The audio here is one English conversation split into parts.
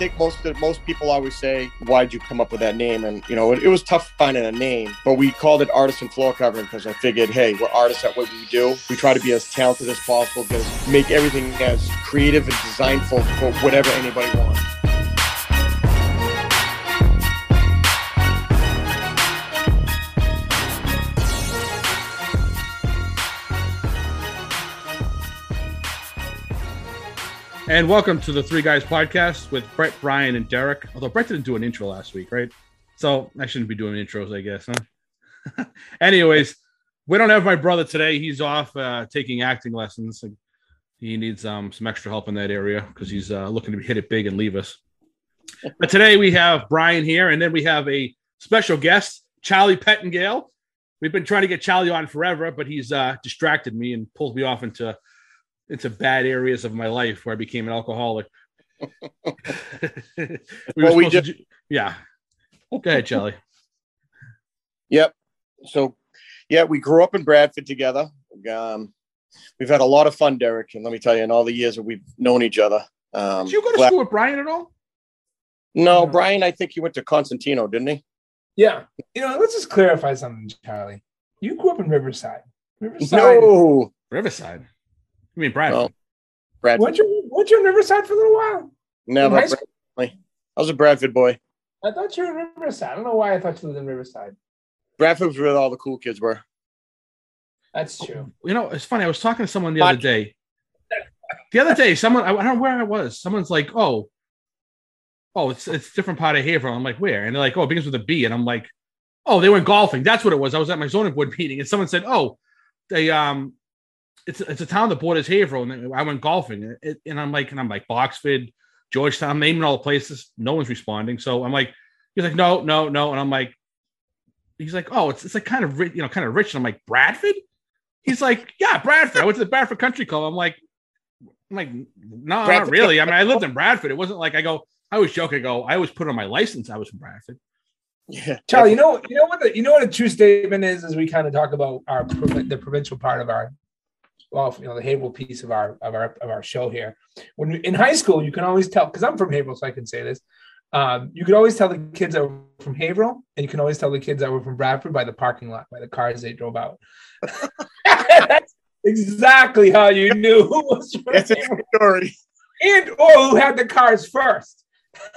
think most most people always say, "Why'd you come up with that name?" And you know, it, it was tough finding a name, but we called it Artisan Floor Covering because I figured, hey, we're artists at what we do. We try to be as talented as possible, just make everything as creative and designful for whatever anybody wants. And welcome to the Three Guys podcast with Brett, Brian, and Derek. Although Brett didn't do an intro last week, right? So I shouldn't be doing intros, I guess, huh? Anyways, we don't have my brother today. He's off uh, taking acting lessons. He needs um, some extra help in that area because he's uh, looking to hit it big and leave us. But today we have Brian here, and then we have a special guest, Charlie Pettengill. We've been trying to get Charlie on forever, but he's uh, distracted me and pulled me off into into bad areas of my life where I became an alcoholic. we well, we just, do- yeah. Go ahead, Charlie. Yep. So, yeah, we grew up in Bradford together. Um, we've had a lot of fun, Derek, and let me tell you, in all the years that we've known each other. Um, Did you go to school with Brian at all? No, Brian. I think he went to Consentino, didn't he? Yeah. You know, let's just clarify something, Charlie. You grew up in Riverside. Riverside. No. Riverside. I mean, Brad. Well, Bradford. Weren't you, weren't you in Riverside for a little while? Never. I was a Bradford boy. I thought you were in Riverside. I don't know why I thought you lived in Riverside. Bradford was where all the cool kids were. That's true. You know, it's funny. I was talking to someone the other day. The other day, someone I don't know where I was. Someone's like, "Oh, oh, it's it's different part of Haverhill." I'm like, "Where?" And they're like, "Oh, it begins with a B." And I'm like, "Oh, they went golfing." That's what it was. I was at my zoning board meeting, and someone said, "Oh, they um it's it's a town that borders Haverhill, and I went golfing, it, and I'm like, and I'm like Boxford, Georgetown, I'm naming all the places. No one's responding, so I'm like, he's like, no, no, no, and I'm like, he's like, oh, it's it's like kind of rich, you know, kind of rich, and I'm like, Bradford. He's like, yeah, Bradford. I went to the Bradford Country Club. I'm like, I'm like, no, Bradford. not really. I mean, I lived in Bradford. It wasn't like I go. I was joking. I go. I always put on my license. I was from Bradford. Yeah, Charlie. You know, you know what the you know what a true statement is as we kind of talk about our the provincial part of our well, you know, the Haverhill piece of our of our of our show here. When in high school, you can always tell because I'm from Haverhill, so I can say this. Um, you could always tell the kids that were from Haverhill, and you can always tell the kids that were from Bradford by the parking lot, by the cars they drove out. That's exactly how you knew who was from That's a story. And or who had the cars first.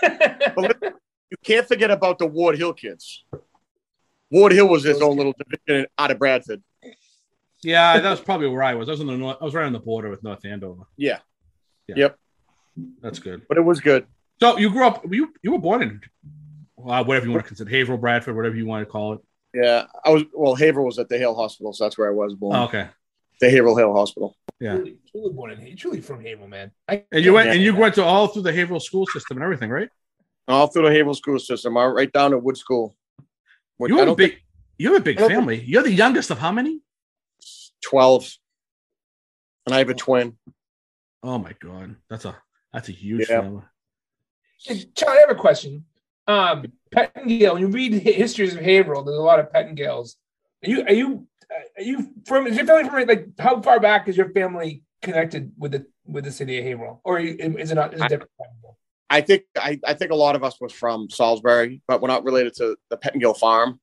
you can't forget about the Ward Hill kids. Ward Hill was his own little division out of Bradford. Yeah, that was probably where I was. I was on the north, I was right on the border with North Andover. Yeah. yeah. Yep. That's good. But it was good. So you grew up. You you were born in uh, whatever you want to consider Haverhill, Bradford, whatever you want to call it. Yeah, I was. Well, Haverhill was at the Hale Hospital, so that's where I was born. Oh, okay. The Haverhill Hale Hospital. Yeah. Truly, truly born in truly from Haverhill, man. I, and you went and you went to all through the Haverhill school system and everything, right? All through the Haverhill school system, right down to Wood School. you have a big. Think, you have a big family. Think, You're the youngest of how many? 12 and I have a twin. Oh my god, that's a that's a huge yeah. family. Hey, Charlie, I have a question. Um, Pettengill, when you read histories of Haverhill, there's a lot of Pettengills. Are you are you are you from is your family from like how far back is your family connected with the with the city of Haverhill, or is it not? Is it different? I, I think I, I think a lot of us was from Salisbury, but we're not related to the Pettengill farm.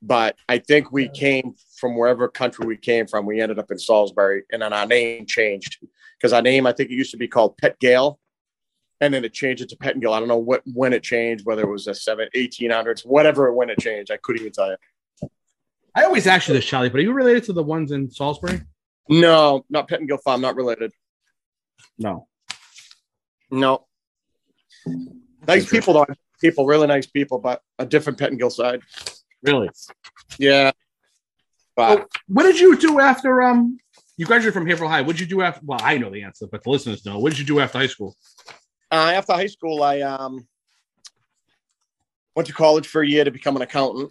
But I think we came from wherever country we came from. We ended up in Salisbury, and then our name changed because our name I think it used to be called Pet Gale, and then it changed it to Pettengill. I don't know what when it changed, whether it was a seven, 1800s, whatever when it changed. I couldn't even tell you. I always ask you this, Charlie, but are you related to the ones in Salisbury? No, not Pettengill farm. Not related. No. No. Nice people though. People, really nice people, but a different Pettengill side. Really? Yeah. But well, what did you do after um you graduated from Haverhill High? What did you do after well, I know the answer, but the listeners know. What did you do after high school? Uh, after high school, I um went to college for a year to become an accountant,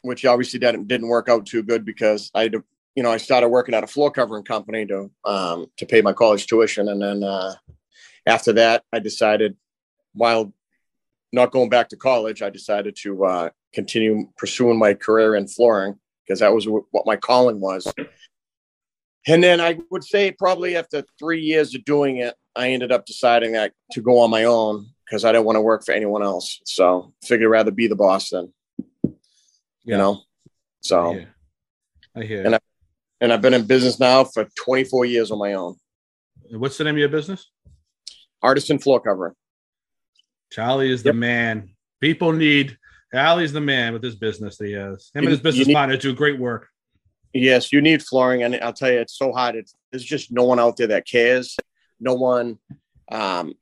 which obviously didn't didn't work out too good because I you know, I started working at a floor covering company to um to pay my college tuition and then uh after that I decided while not going back to college, I decided to uh, continue pursuing my career in flooring because that was what my calling was. And then I would say probably after three years of doing it, I ended up deciding that to go on my own because I didn't want to work for anyone else. So figured I'd rather be the boss than, you Yeah. know. So I hear. I hear. And I- and I've been in business now for 24 years on my own. What's the name of your business? Artisan floor covering. Charlie is the man. People need Charlie's the man with his business that he has. Him and his business need- partner do great work. Yes, you need flooring, and I'll tell you, it's so hot. It's there's just no one out there that cares. No one, um,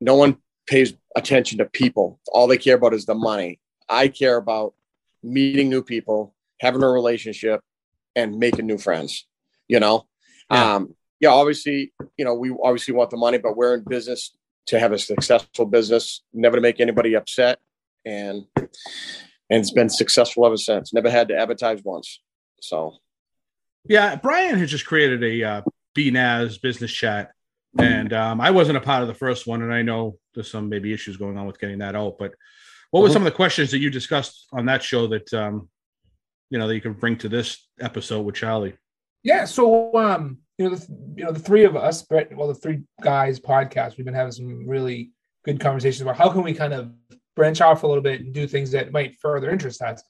no one pays attention to people. All they care about is the money. I care about meeting new people, having a relationship, and making new friends. You know, Yeah. um, yeah. Obviously, you know, we obviously want the money, but we're in business to have a successful business, never to make anybody upset, and and it's been successful ever since. Never had to advertise once. So. Yeah, Brian has just created a uh, BNAS business chat, and um, I wasn't a part of the first one, and I know there's some maybe issues going on with getting that out. But what were Mhm. some of the questions that you discussed on that show that um, you know that you can bring to this episode with Charlie? Yeah. So, um, you know, the, you know, the three of us, Brett, well, the three guys podcast, we've been having some really good conversations about how can we kind of branch off a little bit and do things that might further interest us.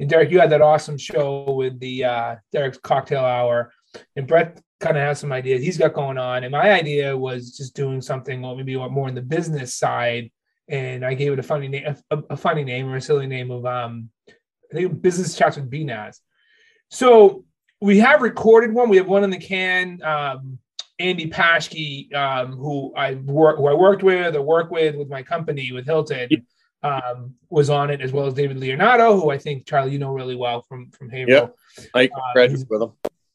And Derek, you had that awesome show with the uh, Derek's Cocktail Hour, and Brett kind of has some ideas he's got going on. And my idea was just doing something, well, maybe more in the business side. And I gave it a funny name, a, a funny name or a silly name of um, I think business chats with BNAS. So we have recorded one. We have one in the can. Um, Andy Paschke, um, who I work, who I worked with or work with with my company with Hilton, um, was on it as well as David Leonardo, who I think Charlie you know really well from from Haverhill. I Uh, graduated with them.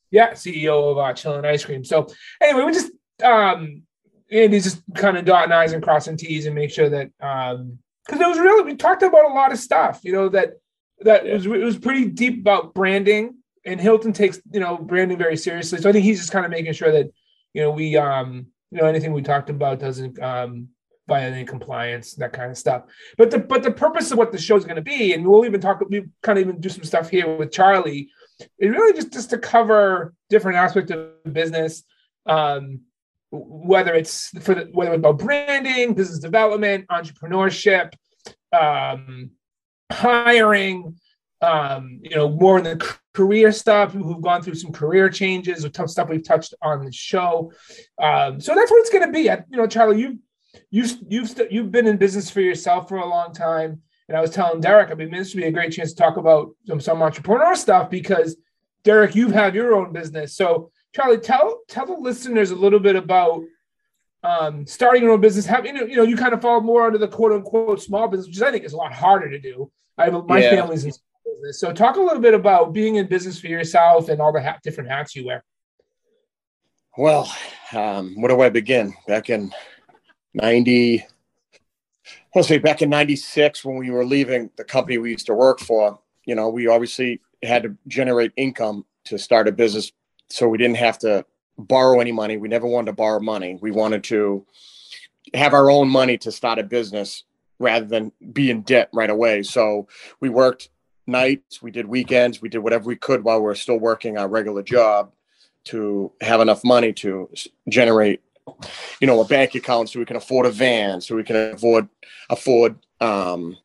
Yeah, CEO of uh, Chillin' Ice Cream. So anyway, we just um, Andy's just kind of dotting I's and crossing T's and make sure that um, because it was really we talked about a lot of stuff, you know that that it was it was pretty deep about branding, and Hilton takes you know branding very seriously. So I think he's just kind of making sure that you know we um you know anything we talked about doesn't um violate any compliance that kind of stuff. But the but the purpose of what the show is going to be, and we'll even talk we kind of even do some stuff here with Charlie. It really just just to cover different aspects of business. Um, whether it's for the, whether it's about branding, business development, entrepreneurship, um, hiring, um, you know, more in the career stuff, people who've gone through some career changes, or tough stuff we've touched on the show. Um, so that's what it's going to be. I, you know, Charlie, you you've you've st- you've been in business for yourself for a long time, and I was telling Derek, I mean, this would be a great chance to talk about some some entrepreneur stuff because Derek, you've had your own business, so. Charlie, tell tell the listeners a little bit about um, starting your own business. Have you know, you know, you kind of fall more under the quote unquote small business, which I think is a lot harder to do. I have my Yeah. family's in small business, so talk a little bit about being in business for yourself and all the ha- different hats you wear. Well, um, where do I begin? Back in 90, I want to say back in 96, when we were leaving the company we used to work for, you know, we obviously had to generate income to start a business. So we didn't have to borrow any money. We never wanted to borrow money. We wanted to have our own money to start a business rather than be in debt right away. So we worked nights, we did weekends, we did whatever we could while we are still working our regular job to have enough money to generate you know a bank account so we can afford a van so we can afford afford um,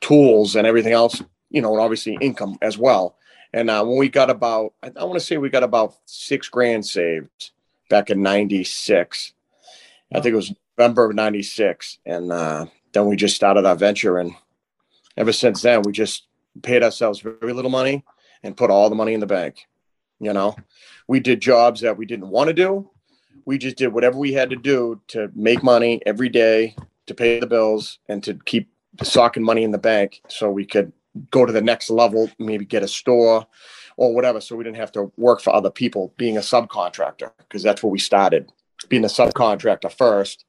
tools and everything else you know and obviously income as well. And uh, when we got about i, I want to say we got about six grand saved back in 96 i think it was november of 96 and uh, then we just started our venture and ever since then we just paid ourselves very little money and put all the money in the bank you know? We did jobs that we didn't want to do we just did whatever we had to do to make money every day to pay the bills and to keep socking money in the bank so we could go to the next level maybe get a store or whatever so we didn't have to work for other people being a subcontractor because that's where we started being a subcontractor first.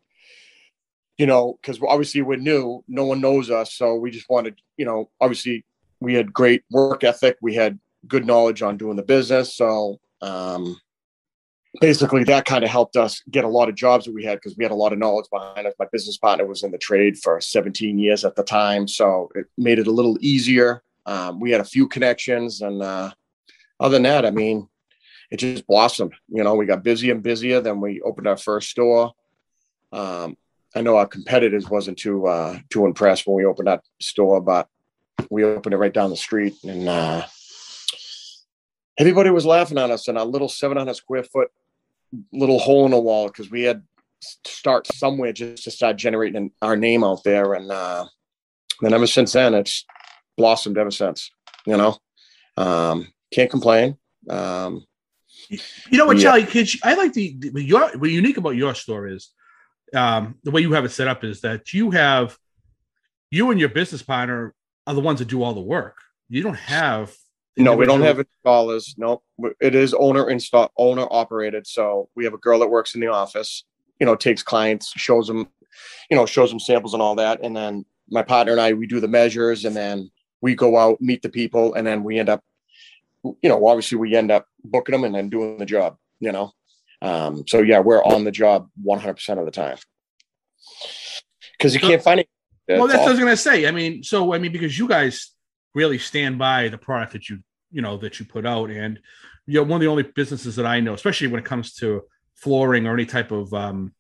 You know because obviously we're new no one knows us so we just wanted you know obviously we had great work ethic we had good knowledge on doing the business so um basically that kind of helped us get a lot of jobs that we had because we had a lot of knowledge behind us. My business partner was in the trade for 17 years at the time, so it made it a little easier. Um, we had a few connections, and uh, other than that, I mean, it just blossomed. You know, we got busier and busier. Then we opened our first store. Um, I know our competitors wasn't too uh, too impressed when we opened that store, but we opened it right down the street, and uh, everybody was laughing at us in a little 700 square foot little hole in the wall because we had to start somewhere just to start generating our name out there, and uh, then ever since then, it's blossomed ever since. You know, um, can't complain. Um, you know what, yeah. Charlie? Kids, I like the, the your what unique about your store is um, the way you have it set up is that you have you and your business partner are the ones that do all the work. You don't have no, we don't have installers. No, it is owner install owner operated. So we have a girl that works in the office. You know, takes clients, shows them, you know, shows them samples and all that, and then my partner and I we do the measures, and then we go out meet the people, and then we end up, you know, obviously we end up booking them and then doing the job. You know, um, so yeah, we're on the job 100 percent of the time because you can't find it. well, that's what I was gonna say. I mean, so I mean, because you guys really stand by the product that you you know that you put out, and you know, one of the only businesses that I know, especially when it comes to flooring or any type of um,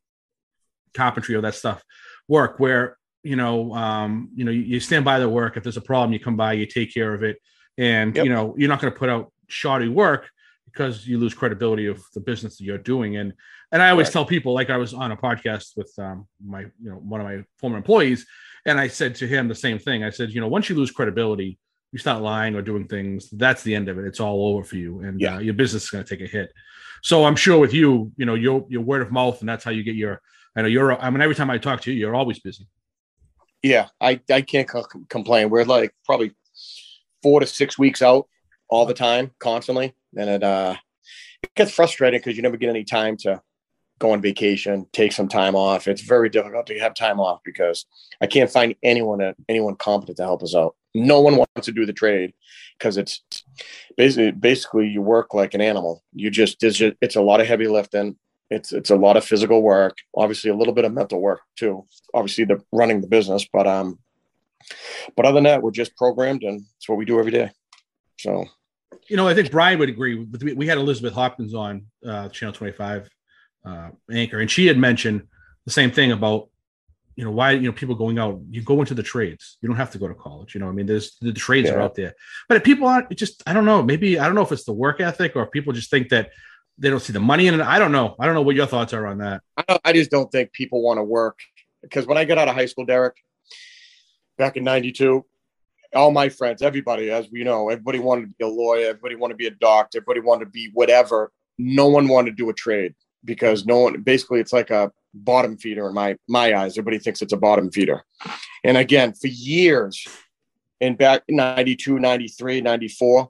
carpentry or that stuff work, where you know, um, you know, you, stand by the work. If there's a problem, you come by, you take care of it, and yep. you know, you're not going to put out shoddy work because you lose credibility of the business that you're doing. And and I always right. tell people, like I was on a podcast with um, my, you know, one of my former employees, and I said to him the same thing. I said, you know, once you lose credibility, you start lying or doing things. That's the end of it. It's all over for you, and yeah. uh, your business is going to take a hit. So I'm sure with you, you know, your your word of mouth, and that's how you get your. I know you're. I mean, every time I talk to you, you're always busy. Yeah, I I can't complain. We're like probably four to six weeks out all the time, constantly, and it uh it gets frustrating because you never get any time to go on vacation, take some time off. It's very difficult to have time off because I can't find anyone anyone competent to help us out. No one wants to do the trade because it's basically basically you work like an animal. You just, just it's a lot of heavy lifting. It's it's a lot of physical work. Obviously, a little bit of mental work too. Obviously, the running the business, but um, but other than that, we're just programmed, and it's what we do every day. So, you know, I think Brian would agree. We had Elizabeth Hopkins on uh, Channel Twenty Five uh, anchor, and she had mentioned the same thing about you know why you know people going out. You go into the trades. You don't have to go to college. You know, I mean, there's the trades yeah. are out there, but people aren't just. I don't know. Maybe I don't know if it's the work ethic or people just think that they don't see the money in it. I don't know. I don't know what your thoughts are on that. I, I just don't think people want to work because when I got out of high school, Derek, back in '92, all my friends, everybody, as we know, everybody wanted to be a lawyer, everybody wanted to be a doctor, everybody wanted to be whatever. No one wanted to do a trade because no one basically it's like a bottom feeder in my my eyes. Everybody thinks it's a bottom feeder. And again, for years in back 92, 93, 94,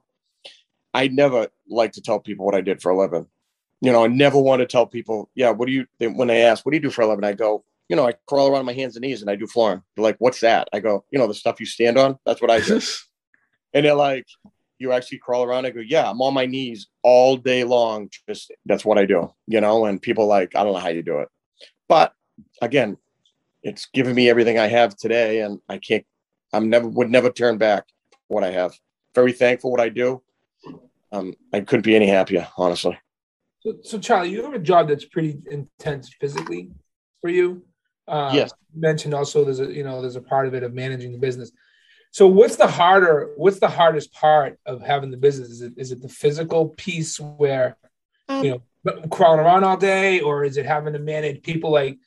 I never like to tell people what I did for a living. You know, I never want to tell people, yeah, what do you when they ask, what do you do for a living? I go, you know, I crawl around on my hands and knees and I do flooring. They're like, what's that? I go, you know, the stuff you stand on. That's what I do. and they're like, you actually crawl around. I go, yeah, I'm on my knees all day long. Just that's what I do, you know. And people like, I don't know how you do it, but again, it's given me everything I have today, and I can't. I'm never would never turn back what I have. Very thankful what I do. Um, I couldn't be any happier, honestly. So, so Charlie, you have a job that's pretty intense physically for you. Uh, yes. You mentioned also there's a you know there's a part of it of managing the business. So what's the harder what's the hardest part of having the business? Is it is it the physical piece where you know crawling around all day, or is it having to manage people like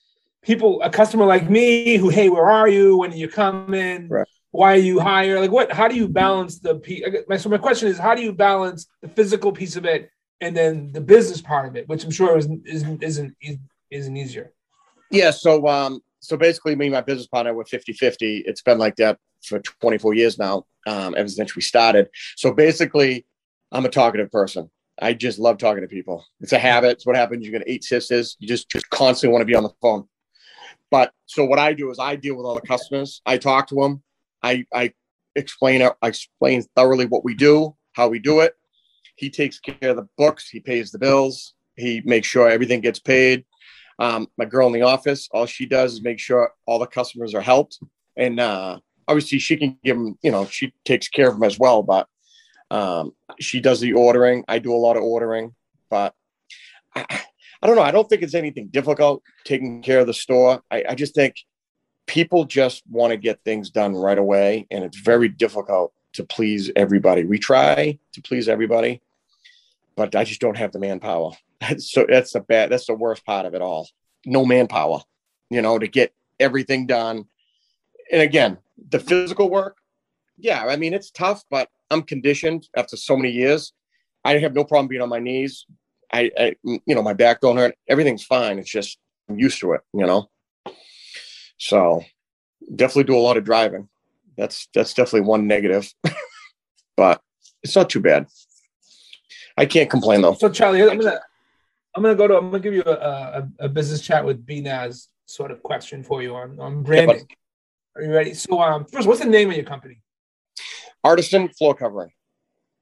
people a customer like me who hey where are you when are you come in? Right. Why are you higher? Like what? How do you balance the piece? So my question is, how do you balance the physical piece of it and then the business part of it, which I'm sure isn't isn't isn't, isn't easier. Yeah. So um so basically me and my business partner were 50-50. It's been like that for 24 years now, um, ever since we started. So basically, I'm a talkative person. I just love talking to people. It's a habit. It's what happens. You get eight sisters. You just just constantly want to be on the phone. But so what I do is I deal with all the customers. I talk to them. I I explain I explain thoroughly what we do, how we do it. He takes care of the books. He pays the bills. He makes sure everything gets paid. Um, my girl in the office, all she does is make sure all the customers are helped. And uh, obviously she can give them, you know, she takes care of them as well, but um, she does the ordering. I do a lot of ordering, but I, I don't know. I don't think it's anything difficult taking care of the store. I, I just think people just want to get things done right away, and it's very difficult to please everybody. We try to please everybody, but I just don't have the manpower. so that's the bad. That's the worst part of it all. No manpower, you know, to get everything done. And again, the physical work, yeah, I mean it's tough, but I'm conditioned after so many years. I have no problem being on my knees. I, I you know, my back don't hurt. Everything's fine. It's just I'm used to it, you know. So definitely do a lot of driving. That's that's definitely one negative, but it's not too bad. I can't complain though. So Charlie, I'm gonna I'm gonna go to I'm gonna give you a, a, a business chat with BNAS sort of question for you on on branding. Yeah, Are you ready? So um, first, what's the name of your company? Artisan Floor Covering.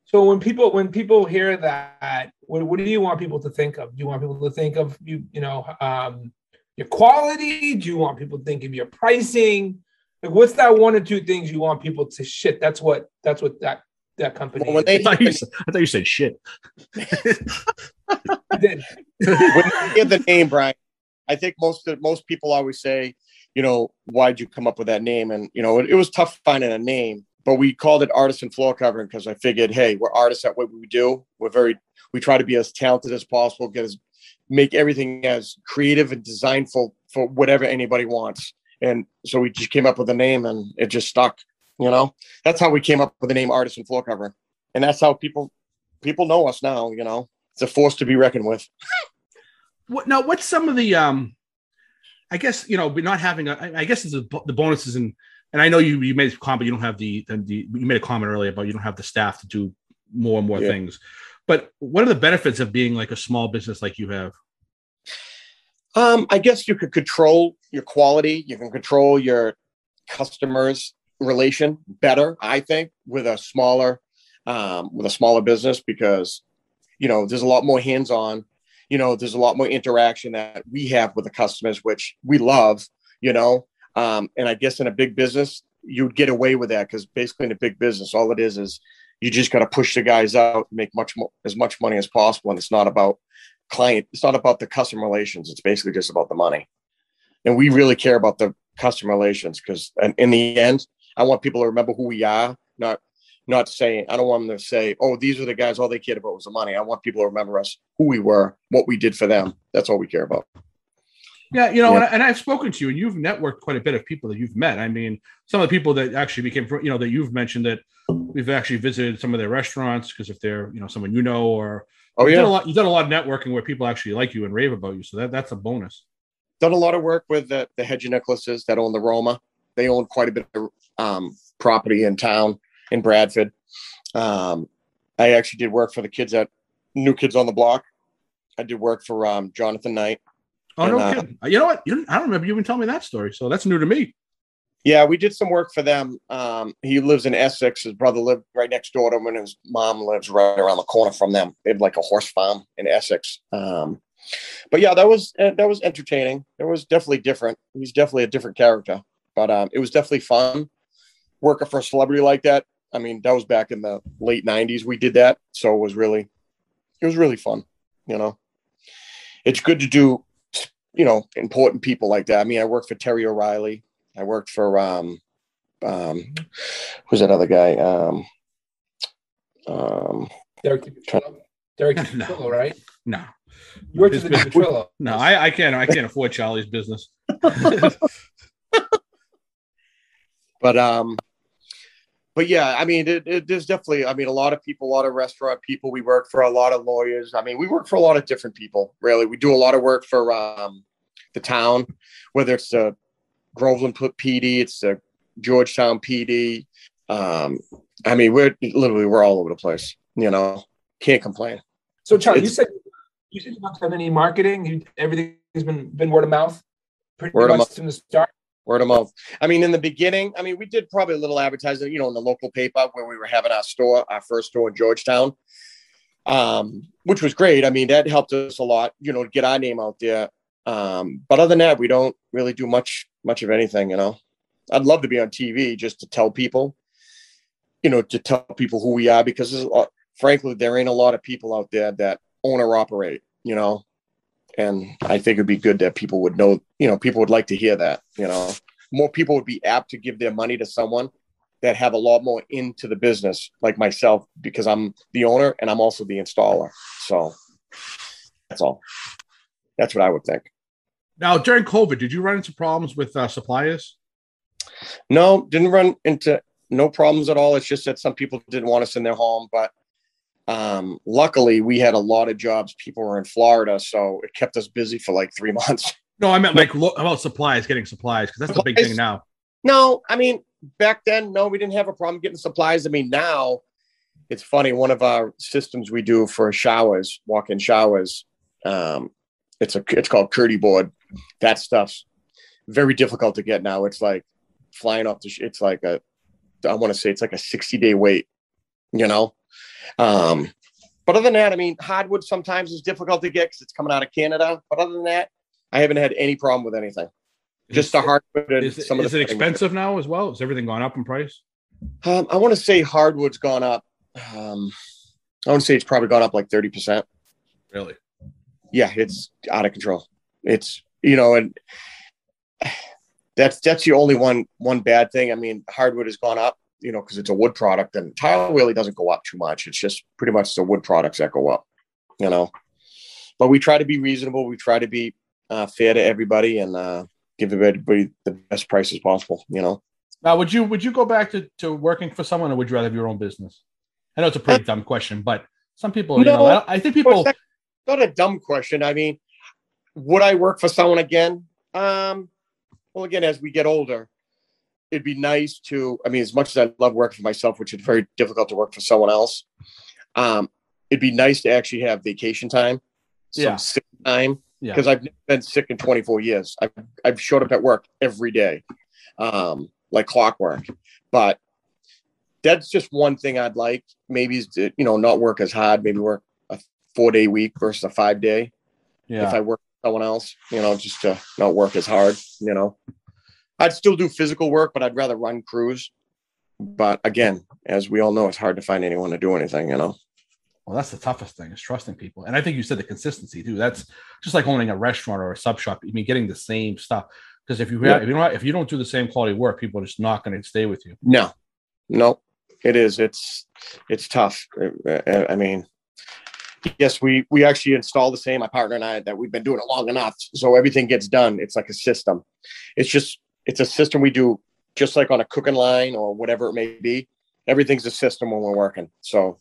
So when people when people hear that, what, what do you want people to think of? Do you want people to think of you you know um, your quality? Do you want people to think of your pricing? Like, what's that one or two things you want people to shit? That's what that's what that that company. Well, when they, I, thought you said, I thought you said shit. I did. when you hear the name, Brian, I think most of, most people always say, you know, why'd you come up with that name? And you know, it, it was tough finding a name, but we called it artisan floor covering because I figured, hey, we're artists at what we do. We're very we try to be as talented as possible, get as make everything as creative and designful for whatever anybody wants. And so we just came up with a name and it just stuck. You know, that's how we came up with the name Artisan Floor Cover. And that's how people people know us now, you know. It's a force to be reckoned with. what now what's some of the um I guess you know, not having a, I guess it's a, the bonuses and and I know you you made a comment, you don't have the, the you made a comment earlier about you don't have the staff to do more and more yeah. things. But what are the benefits of being like a small business like you have? Um, I guess you could control your quality. You can control your customers' relation better. I think with a smaller, um, with a smaller business because you know there's a lot more hands-on. You know, there's a lot more interaction that we have with the customers, which we love. You know, um, and I guess in a big business, you'd get away with that because basically in a big business, all it is is you just got to push the guys out, make much more as much money as possible, and it's not about client. It's not about the customer relations. It's basically just about the money. And we really care about the customer relations because in the end, I want people to remember who we are, not not saying I don't want them to say, "Oh, these are the guys. All they cared about was the money." I want people to remember us, who we were, what we did for them. That's all we care about. Yeah, you know, yeah. And, I, have spoken to you, and you've networked quite a bit of people that you've met. I mean, some of the people that actually became, you know, that you've mentioned that we've actually visited some of their restaurants because if they're, you know, someone you know, or oh yeah, done a lot, you've done a lot of networking where people actually like you and rave about you. So that that's a bonus. Done a lot of work with the, the Hedge Nicholases that own the Roma. They own quite a bit of um, property in town in Bradford. Um, I actually did work for the kids at New Kids on the Block. I did work for um, Jonathan Knight Oh and, no uh, kidding! You know what? You I don't remember you even telling me that story, so that's new to me. Yeah, we did some work for them. Um, he lives in Essex. His brother lived right next door to him, and his mom lives right around the corner from them. They have like a horse farm in Essex. Um, but yeah, that was uh, that was entertaining. It was definitely different. He's definitely a different character, but um, it was definitely fun working for a celebrity like that. I mean, that was back in the late '90s. We did that, so it was really, it was really fun. You know, it's good to do you know, important people like that. I mean, I worked for Terry O'Reilly. I worked for um, um, who's that other guy? Um, um, Derek Derek no. right? No. You worked for the No, I, I can't. I can't afford Charlie's business. but um, but yeah, I mean, it, it, there's definitely, I mean, a lot of people, a lot of restaurant people. We work for a lot of lawyers. I mean, we work for a lot of different people. Really, we do a lot of work for um, the town, whether it's the Groveland PD, it's the Georgetown PD. Um, I mean, we're literally we're all over the place. You know, can't complain. So, Charlie, you said you said you don't have any marketing. Everything has been been word of mouth. Pretty word much from the start word of mouth. I mean, in the beginning, I mean, we did probably a little advertising, you know, in the local paper where we were having our store, our first store in Georgetown, um, which was great. I mean, that helped us a lot, you know, to get our name out there. Um, but other than that, we don't really do much, much of anything, you know. I'd love to be on TV just to tell people, you know, to tell people who we are because, lot, frankly, there ain't a lot of people out there that own or operate, you know. And I think it'd be good that people would know. You know, people would like to hear that. You know, more people would be apt to give their money to someone that have a lot more into the business, like myself, because I'm the owner and I'm also the installer. So that's all. That's what I would think. Now, during COVID, did you run into problems with uh, suppliers? No, didn't run into no problems at all. It's just that some people didn't want us in their home, but um, luckily we had a lot of jobs. People were in Florida, so it kept us busy for like three months. No, I meant like lo- about supplies, getting supplies, because that's the big thing now. No, I mean back then, no, we didn't have a problem getting supplies. I mean now, it's funny. One of our systems we do for showers, walk-in showers, um, it's a it's called Kerdi board. That stuff's very difficult to get now. It's like flying off the. Sh- it's like a. I want to say it's like a sixty day wait. You know, um, but other than that, I mean, hardwood sometimes is difficult to get because it's coming out of Canada. But other than that, I haven't had any problem with anything. Just the hardwood. And Is, some of is it expensive now as well? Has everything gone up in price? Um, I want to say hardwood's gone up. Um, I want to say it's probably gone up like thirty percent. Really? Yeah, it's out of control. It's you know, and that's that's the only one one bad thing. I mean, hardwood has gone up, you know, because it's a wood product, and tile really doesn't go up too much. It's just pretty much the wood products that go up, you know. But we try to be reasonable. We try to be uh, fair to everybody and uh, give everybody the best prices possible. You know. Now, would you would you go back to, to working for someone, or would you rather have your own business? I know it's a pretty dumb question, but some people, you No. know, I, I think people. Not a dumb question. I mean, would I work for someone again? Um, well, again, as we get older, it'd be nice to. I mean, as much as I love working for myself, which is very difficult to work for someone else, um, it'd be nice to actually have vacation time, some Yeah. sick time, Yeah. because I've been sick in 24 years. I've I've showed up at work every day, um, like clockwork. But that's just one thing I'd like. Maybe is to, you know not work as hard. Maybe work a four day week versus a five day Yeah. if I work for someone else, you know, just to not work as hard, you know. I'd still do physical work, but I'd rather run crews. But again, as we all know, it's hard to find anyone to do anything, you know. Well, that's the toughest thing is trusting people. And I think you said the consistency too. That's just like owning a restaurant or a sub shop. I mean, getting the same stuff. Because if you Yeah. if you don't if you don't do the same quality work, people are just not going to stay with you. No, no, it is. It's it's tough. I- I mean, yes, we we actually install the same. My partner and I that we've been doing it long enough, so everything gets done. It's like a system. It's just it's a system we do just like on a cooking line or whatever it may be. Everything's a system when we're working. So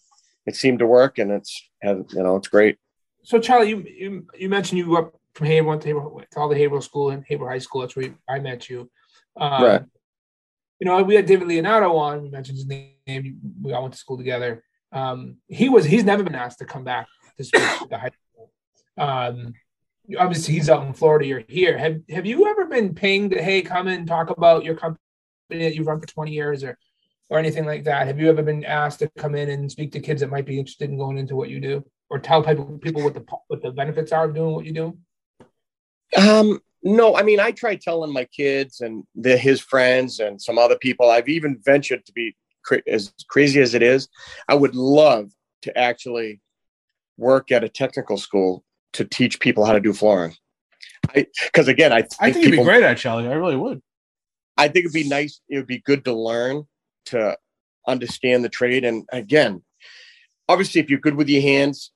it seemed to work, and it's has you know it's great. So Charlie, you you, you mentioned you grew up from Haverhill, went to, Haverhill, all the Haverhill School and Haverhill High School. That's where I met you. Um, Right. You know, we had David Leonardo on. We mentioned his name. We all went to school together. Um, he was he's never been asked to come back to speak to the high school. Um, obviously, he's out in Florida. You're here. Have Have you ever been pinged? To, hey, come and talk about your company that you've run for 20 years, or or anything like that? Have you ever been asked to come in and speak to kids that might be interested in going into what you do, or tell people people what the what the benefits are of doing what you do? Um, no, I mean, I try telling my kids and the, his friends and some other people. I've even ventured to be cra- as crazy as it is. I would love to actually work at a technical school to teach people how to do flooring. Because again, I think, I think you'd be great at. I really would. I think it'd be nice. It would be good to learn to understand the trade. And again, obviously, if you're good with your hands,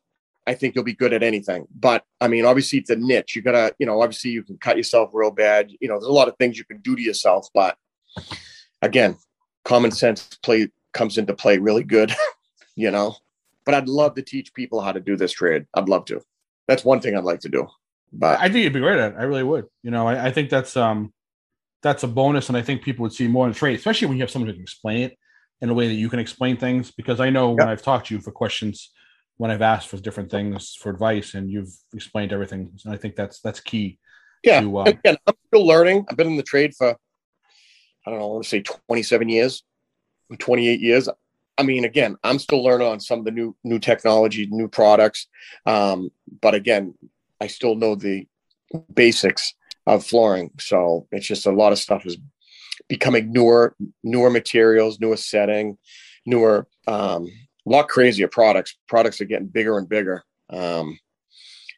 I think you'll be good at anything. But I mean, obviously, it's a niche. You gotta, you know, obviously, you can cut yourself real bad. You know, there's a lot of things you can do to yourself. But again, common sense play comes into play really good. you know, but I'd love to teach people how to do this trade. I'd love to. That's one thing I'd like to do. But I think you'd be great at it. I really would. You know, I, I think that's um that's a bonus, and I think people would see more in the trade, especially when you have someone who can explain it in a way that you can explain things. Because I know when I've talked to you for questions, when I've asked for different things for advice, and you've explained everything, and I think that's that's key. yeah, to, uh, again, I'm still learning. I've been in the trade for, I don't know, I want to say 27 years, 28 years. I mean, again, I'm still learning on some of the new new technology, new products. Um, but again, I still know the basics of flooring. So it's just a lot of stuff is becoming newer, newer materials, newer setting, newer, um, a lot crazier products. Products are getting bigger and bigger. Um,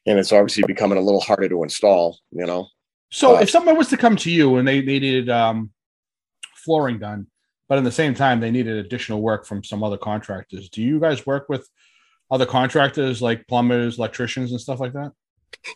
and it's obviously becoming a little harder to install. You know. So uh, if someone was to come to you and they, they needed um, flooring done, but in the same time they needed additional work from some other contractors, do you guys work with other contractors like plumbers, electricians, and stuff like that?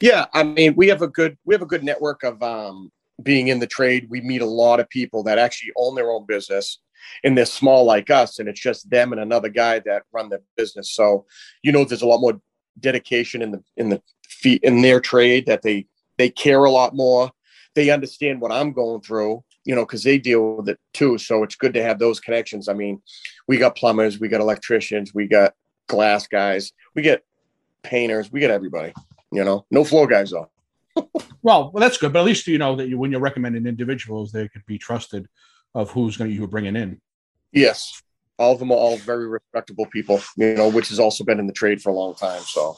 Yeah, I mean, we have a good we have a good network of um, being in the trade. We meet a lot of people that actually own their own business, and they're small like us, and it's just them and another guy that run the business. So, you know, there's a lot more dedication in the in the feet in their trade that they they care a lot more. They understand what I'm going through, you know, because they deal with it too. So it's good to have those connections. I mean, we got plumbers, we got electricians, we got glass guys, we get painters, we get everybody. You know, no floor guys though. well, well, that's good. But at least you know that you, when you're recommending individuals, they could be trusted of who's going to you bringing in. Yes, all of them are all very respectable people. You know, which has also been in the trade for a long time. So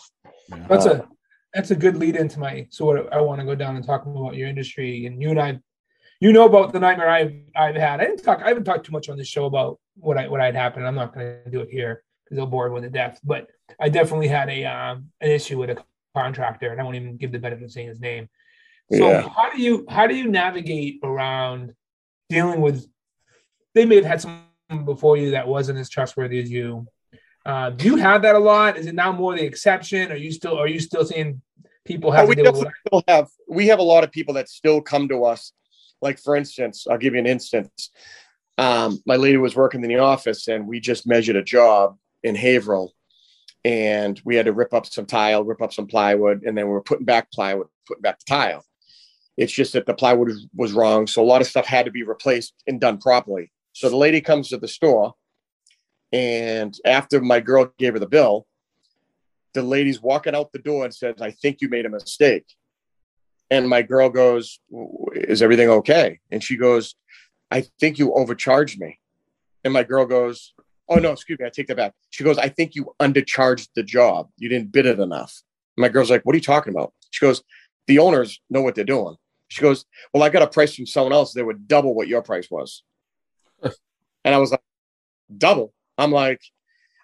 yeah. that's a uh, that's a good lead into my. So what I want to go down and talk about your industry, and you and I, you know about the nightmare I've I've had. I didn't talk. I haven't talked too much on this show about what I what had happened. I'm not going to do it here because they'll bore with the death. But I definitely had a um, an issue with a contractor, and I won't even give the benefit of saying his name. So yeah. how do you how do you navigate around dealing with? They may have had someone before you that wasn't as trustworthy as you. Uh, do you have that a lot? Is it now more the exception? Are you still are you still seeing people have? Oh, we still have we have a lot of people that still come to us. Like for instance, I'll give you an instance. Um, my lady was working in the office, and we just measured a job in Haverhill, and we had to rip up some tile, rip up some plywood, and then we were putting back plywood, putting back the tile. It's just that the plywood was wrong, so a lot of stuff had to be replaced and done properly. So the lady comes to the store, and after my girl gave her the bill, the lady's walking out the door and says, "I think you made a mistake." And my girl goes, "Is everything okay?" And she goes, "I think you overcharged me." And my girl goes, Oh no, excuse me, I take that back. She goes, I think you undercharged the job. You didn't bid it enough. my girl's like, What are you talking about? She goes, The owners know what they're doing. She goes, Well, I got a price from someone else that would double what your price was. and I was like, Double. I'm like,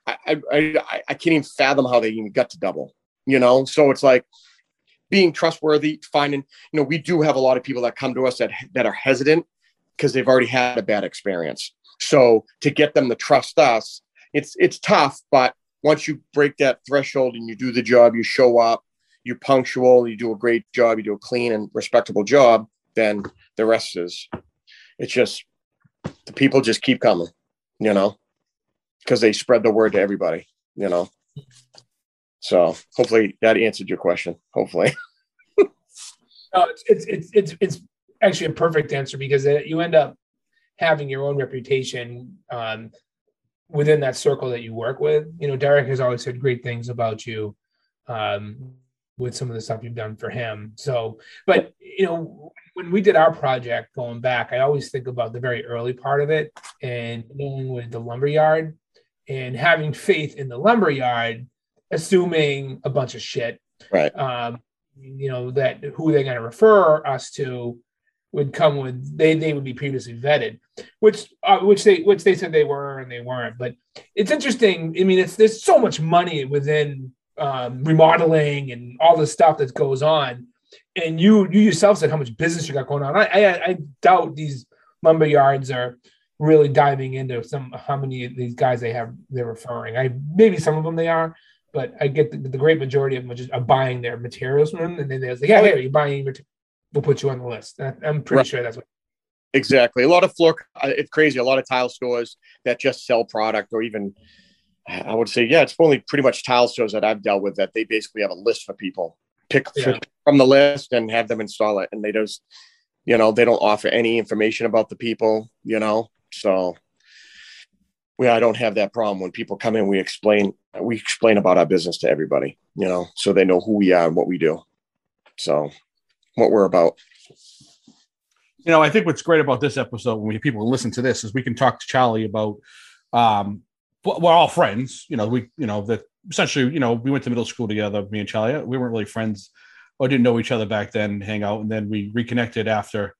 I, I I I can't even fathom how they even got to double, you know? So it's like being trustworthy, finding, you know, we do have a lot of people that come to us that that are hesitant because they've already had a bad experience. So to get them to trust us, it's it's tough, but once you break that threshold and you do the job, you show up, you're punctual, you do a great job, you do a clean and respectable job, then the rest is it's just the people just keep coming, you know, because they spread the word to everybody, you know. So hopefully that answered your question. Hopefully. no, it's, it's it's it's it's actually a perfect answer because you end up having your own reputation um, within that circle that you work with. You know, Derek has always said great things about you um, with some of the stuff you've done for him. So, but you know, when we did our project going back, I always think about the very early part of it and dealing with the lumber yard and having faith in the lumber yard, assuming a bunch of shit. Right. Um, you know that who they're going to refer us to would come with they they would be previously vetted, which uh, which they which they said they were and they weren't. But it's interesting. I mean, it's there's so much money within um, remodeling and all the stuff that goes on, and you you yourself said how much business you got going on. I I, I doubt these lumber yards are really diving into some how many of these guys they have they're referring. I maybe some of them they are, but I get the, the great majority of them are just are buying their materials from them, and then there's like, yeah, hey, you're buying materials we'll put you on the list. I'm pretty right. sure that's what. Exactly. A lot of floor, uh, it's crazy. A lot of tile stores that just sell product, or even, I would say, yeah, it's only pretty much tile stores that I've dealt with that they basically have a list for people, pick yeah. from the list and have them install it. And they just, you know, they don't offer any information about the people, you know. So, we I don't have that problem when people come in. We explain we explain about our business to everybody, you know, so they know who we are and what we do. So what we're about. You know, I think what's great about this episode when we people listen to this is we can talk to Charlie about um we're all friends, you know, we you know that essentially, you know, we went to middle school together, me and Charlie. We weren't really friends or didn't know each other back then, hang out, and then we reconnected after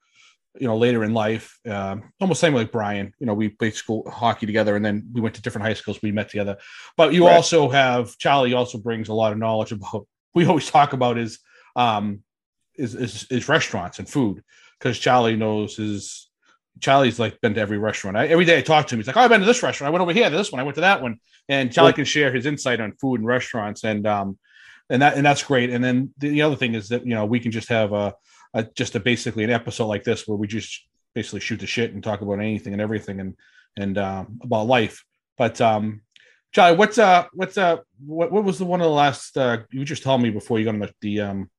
you know later in life um, almost same like brian you know we played school hockey together and then we went to different high schools we met together but you right. also have charlie also brings a lot of knowledge about we always talk about is um is is, is restaurants and food because Charlie knows his Charlie's like been to every restaurant. I, every day I talk to him, he's like, "Oh, I've been to this restaurant. I went over here to this one. I went to that one." And Charlie can share his insight on food and restaurants, and um, and that and that's great. And then the, the other thing is that you know we can just have a, a just a basically an episode like this where we just basically shoot the shit and talk about anything and everything and and um, about life. But um, Charlie, what's uh what's uh what, what was the one of the last uh you just told me before you got on the, the um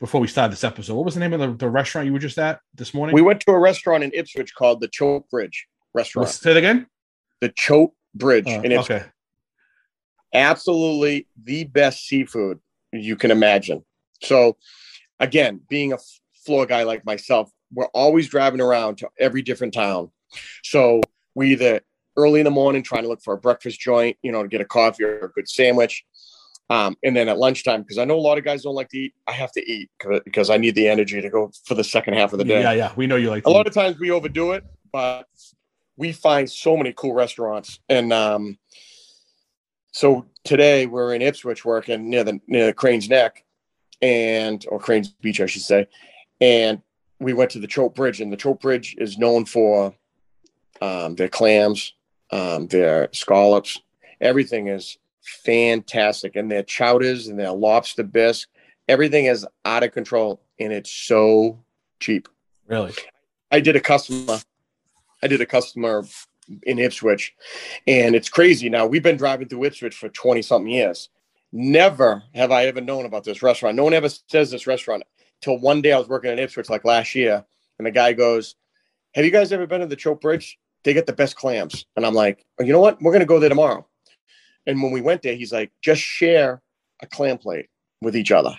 before we started this episode. What was the name of the, the restaurant you were just at this morning? We went to a restaurant in Ipswich called the Choate Bridge Restaurant. Let's Say it again. The Choate Bridge Uh, in Ipswich. okay. Absolutely the best seafood you can imagine. So, again, being a floor guy like myself, we're always driving around to every different town. So we either early in the morning trying to look for a breakfast joint, you know, to get a coffee or a good sandwich. Um, and then at lunchtime, because I know a lot of guys don't like to eat, I have to eat because I need the energy to go for the second half of the day. Yeah, yeah. We know you like A lot of times we overdo it, but we find so many cool restaurants. And um, so today we're in Ipswich working near the near Crane's Neck and or Crane's Beach, I should say. And we went to the Choate Bridge, and the Choate Bridge is known for um, their clams, um, their scallops. Everything is fantastic, and their chowders and their lobster bisque. Everything is out of control, and it's so cheap. really. I did a customer, I did a customer in Ipswich, and it's crazy. Now we've been driving through Ipswich for twenty something years. Never have I ever known about this restaurant. No one ever says this restaurant till one day I was working in Ipswich like last year, and the guy goes, "Have you guys ever been to the Choate Bridge? They get the best clams." And I'm like, "Oh, "You know what? We're gonna go there tomorrow." And when we went there, he's like, "Just share a clam plate with each other."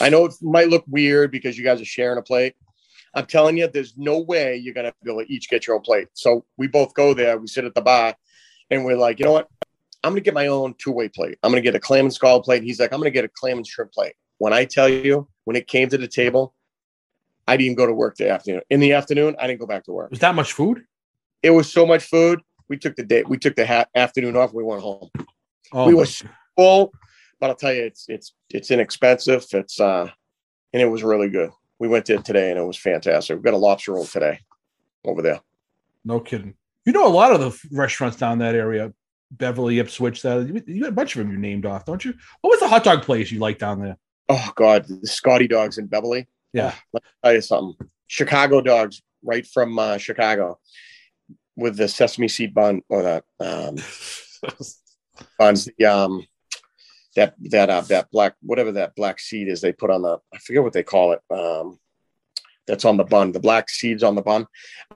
I know it might look weird because you guys are sharing a plate. I'm telling you, there's no way you're gonna be able to each get your own plate. So we both go there, we sit at the bar, and we're like, you know what? I'm gonna get my own two-way plate. I'm gonna get a clam and scald plate. He's like, I'm gonna get a clam and shrimp plate. When I tell you, when it came to the table, I didn't go to work the afternoon. In the afternoon, I didn't go back to work. Was that much food? It was so much food. We took the day, we took the ha- afternoon off. We went home. Oh, we was full, but I'll tell you, it's it's it's inexpensive. It's uh, and it was really good. We went to it today, and it was fantastic. We got a lobster roll today over there. no kidding. You know a lot of the restaurants down that area, Beverly, Ipswich. That you, you got a bunch of them you named off, don't you? What was the hot dog place you like down there? Oh God, the Scotty Dogs in Beverly. Yeah. Let me tell you something. Chicago Dogs, right from uh, Chicago, with the sesame seed bun or that um, buns. The um, that that uh, that black whatever that black seed is they put on the I forget what they call it. Um, that's on the bun. The black seeds on the bun.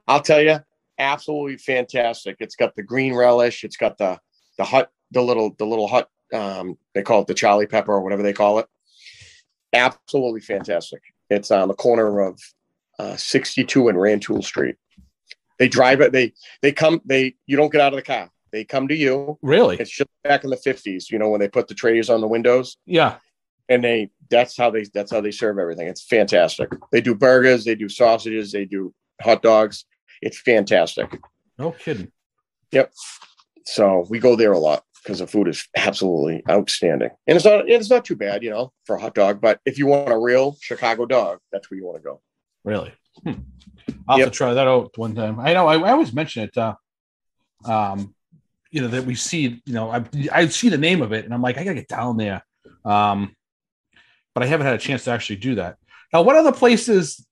I'll tell you, absolutely fantastic. It's got the green relish. It's got the the hut, the little the little hut. um, they call it the Charlie pepper or whatever they call it. Absolutely fantastic. It's on the corner of uh, 62 and Rantoul Street. They drive it. They they come. They you don't get out of the car. They come to you. really? It's just back in the 50s, you know, when they put the trays on the windows Yeah. and they that's how they that's how they serve everything. It's fantastic. They do burgers, they do sausages, they do hot dogs. It's fantastic. No kidding. Yep. So we go there a lot because the food is absolutely outstanding. And it's not it's not too bad, you know, for a hot dog. But if you want a real Chicago dog, that's where you want to go. Really? Hmm. I'll have to try that out one time. I know. I, I always mention it. Uh, um, you know that we see. You know, I I see the name of it, and I'm like, I gotta get down there. Um, but I haven't had a chance to actually do that. Now, what other places?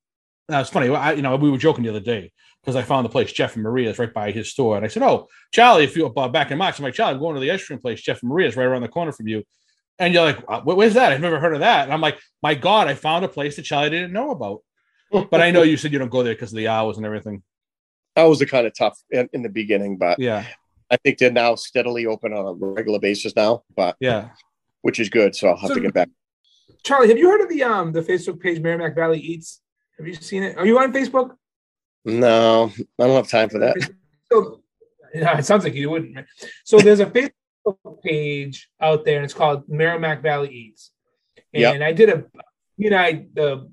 Now it's funny. I, you know, we were joking the other day because I found the place Jeff and Maria's right by his store, and I said, "Oh, Charlie, if you uh, back in March, I'm like, Charlie, I'm going to the ice cream place, Jeff and Maria's, right around the corner from you." And you're like, "Uh, "Where- "Where's that? I've never heard of that." And I'm like, "My God, I found a place that Charlie didn't know about." But I know you said you don't go there because of the hours and everything. That was a kind of tough in, in the beginning, but Yeah, I think they're now steadily open on a regular basis now, but yeah. which is good. So I'll have So- to get back. Charlie, have you heard of the um the Facebook page Merrimack Valley Eats? Have you seen it? Are you on Facebook? No, I don't have time for that. So, yeah, it sounds like you wouldn't. man. So there's a Facebook page out there, and it's called Merrimack Valley Eats. And Yep. I did a, you know, I, the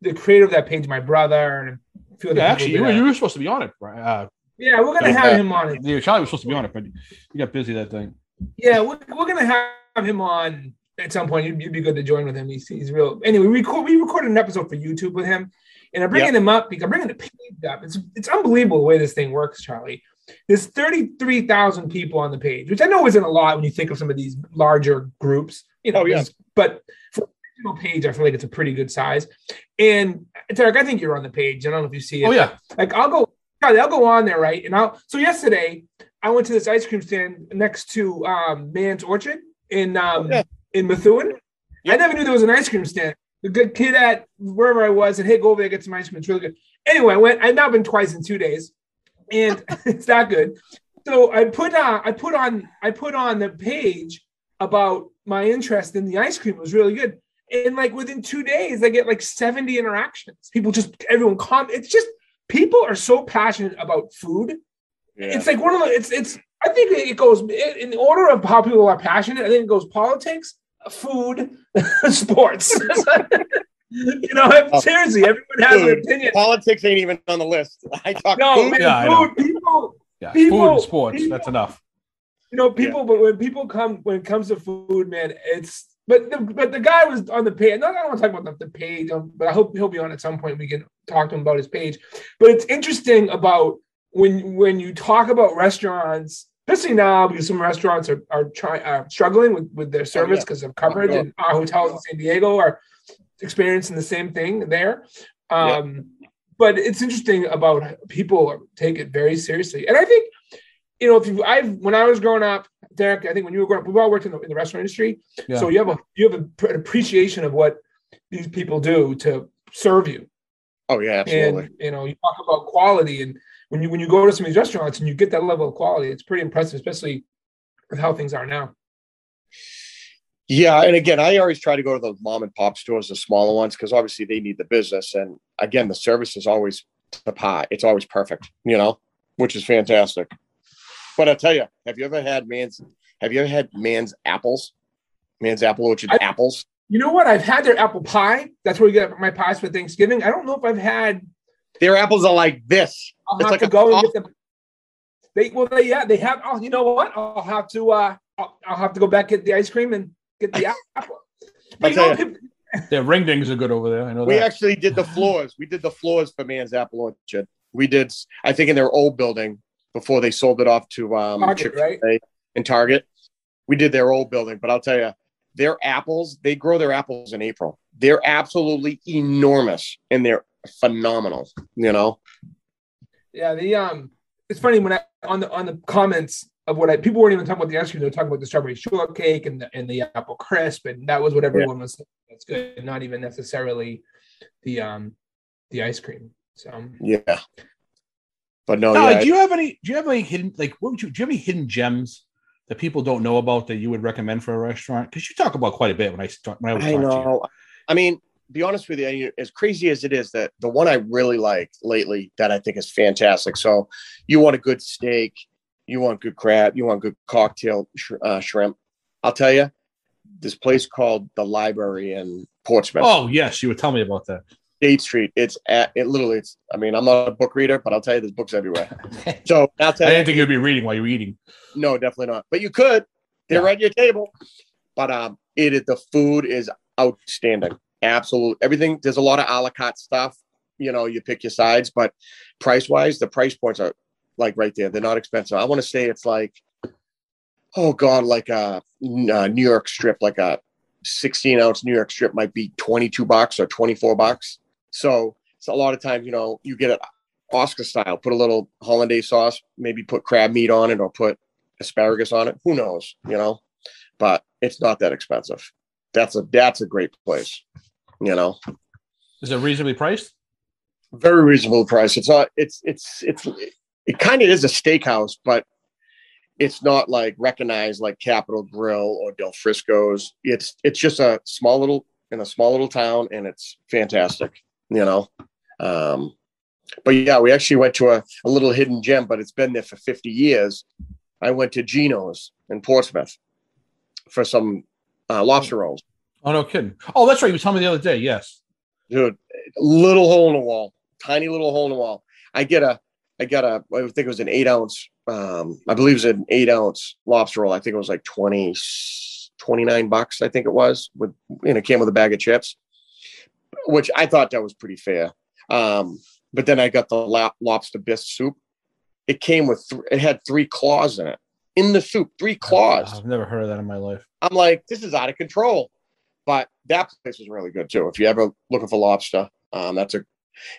the creator of that page, my brother, and a few other Yeah, people actually, you were, you were supposed to be on it. right? Uh, yeah, we're gonna Yeah. have him on it. yeah, Charlie was supposed to be on it, but you got busy that thing. Yeah, we're, we're gonna have him on at some point you'd, you'd, be good to join with him. He's, he's real. Anyway, we record, we recorded an episode for YouTube with him, and I'm bringing yep. him up because I'm bringing the page up. It's it's unbelievable the way this thing works, Charlie. There's 33,000 people on the page, which I know isn't a lot when you think of some of these larger groups. You know, oh, yeah. but for a page, I feel like it's a pretty good size. And Derek, I think you're on the page. I don't know if you see it. Oh yeah. Like I'll go, I'll go on there, right? And I'll. So yesterday, I went to this ice cream stand next to um, Mann's Orchard in um, oh, yeah. in Methuen. Yep. I never knew there was an ice cream stand. The good kid at wherever I was and "Hey, go over there, get some ice cream. It's really good." Anyway, I went. I've now been twice in two days, and it's not good. So I put on, I put on I put on the page about my interest in the ice cream. It was really good, and like within two days, I get like seventy interactions. People just everyone comment. It's just people are so passionate about food. Yeah. It's like one of the. It's it's. I think it goes in the order of how people are passionate. I think it goes politics, food, sports. you know, oh, seriously, everyone has food. an opinion. Politics ain't even on the list. I talk no, food. Man, yeah, food, people, yeah, people, food and sports. People, that's enough. You know, people, yeah. but when people come, when it comes to food, man, it's but the, but the guy was on the page. No, I don't want to talk about the, the page, um, but I hope he'll be on at some point. We can talk to him about his page. But it's interesting about when when you talk about restaurants especially now because some restaurants are are trying are struggling with with their service because oh, yeah. of coverage, oh, and our hotels in San Diego are experiencing the same thing there. Um, yeah. But it's interesting about people take it very seriously, and I think you know if you I've when I was growing up, Derek, I think when you were growing up, we all worked in the, in the restaurant industry, yeah. so you have a you have a, an appreciation of what these people do to serve you. Oh yeah, absolutely. And you know, you talk about quality and when you when you go to some of these restaurants and you get that level of quality, it's pretty impressive, especially with how things are now. Yeah, and again, I always try to go to those mom and pop stores, the smaller ones, because obviously they need the business. And again, the service is always the pie; it's always perfect, you know, which is fantastic. But I'll tell you, have you ever had Mann's? Have you ever had Mann's apples? Mann's apple orchard I, apples. You know what? I've had their apple pie. That's where we get my pies for Thanksgiving. I don't know if I've had their apples are like this. I'll it's have like to go and get them. They well, they yeah, they have. Oh, you know what? I'll have to. uh I'll, I'll have to go back get the ice cream and get the apple. I tell you, their ring dings are good over there. I know. We that. actually did the floors. We did the floors for Mann's Apple Orchard. We did. I think in their old building before they sold it off to um Target, right? in Target. We did their old building, but I'll tell you, their apples. They grow their apples in April. They're absolutely enormous, and they're phenomenal. You know. Yeah, the um, it's funny when I on the on the comments of what I people weren't even talking about the ice cream; they were talking about the strawberry shortcake and the and the apple crisp, and that was what everyone yeah. was. Saying. That's good, not even necessarily the um the ice cream. So yeah, but no. no yeah, do you have any? Do you have any hidden like? What would you? Do you have any hidden gems that people don't know about that you would recommend for a restaurant? Because you talk about quite a bit when I start. When I, I know. I mean, be honest with you, as crazy as it is, that the one I really like lately that I think is fantastic. So, you want a good steak, you want good crab, you want good cocktail sh- uh, shrimp. I'll tell you, this place called the Library in Portsmouth. Oh yes, you would tell me about that. State Street. It's at it. Literally, it's. I mean, I'm not a book reader, but I'll tell you, there's books everywhere. So I'll tell I didn't think you'd be reading while you're eating. No, definitely not. But you could. They're yeah. at your table. But um, it is the food is outstanding. Absolutely. Everything, there's a lot of a la carte stuff. You know, you pick your sides, but price wise, the price points are like right there. They're not expensive. I want to say it's like, oh God, like a, a New York strip, like a 16 ounce New York strip might be 22 bucks or 24 bucks. So it's a lot of times, you know, you get it Oscar style, put a little hollandaise sauce, maybe put crab meat on it or put asparagus on it. Who knows, you know, but it's not that expensive. That's a, that's a great place you know. Is it reasonably priced? Very reasonable price. It's not. It's it's it's it kind of is a steakhouse, but it's not like recognized like Capital Grille or Del Frisco's. It's it's just a small little in a small little town, and it's fantastic. You know. Um, but yeah, we actually went to a, a little hidden gem, but it's been there for 50 years. I went to Geno's in Portsmouth for some uh, lobster rolls. Oh no, kidding. Oh, that's right. You were telling me the other day. Yes, dude. Little hole in the wall, tiny little hole in the wall. I get a, I got a. I think it was an eight ounce. Um, I believe it was an eight ounce lobster roll. I think it was like 20, 29 bucks, I think it was, with and it came with a bag of chips, which I thought that was pretty fair. Um, but then I got the lap, lobster bisque soup. It came with th- it had three claws in it in the soup, three claws. I've never heard of that in my life. I'm like, this is out of control. But that place was really good too. If you ever looking for lobster, um, that's a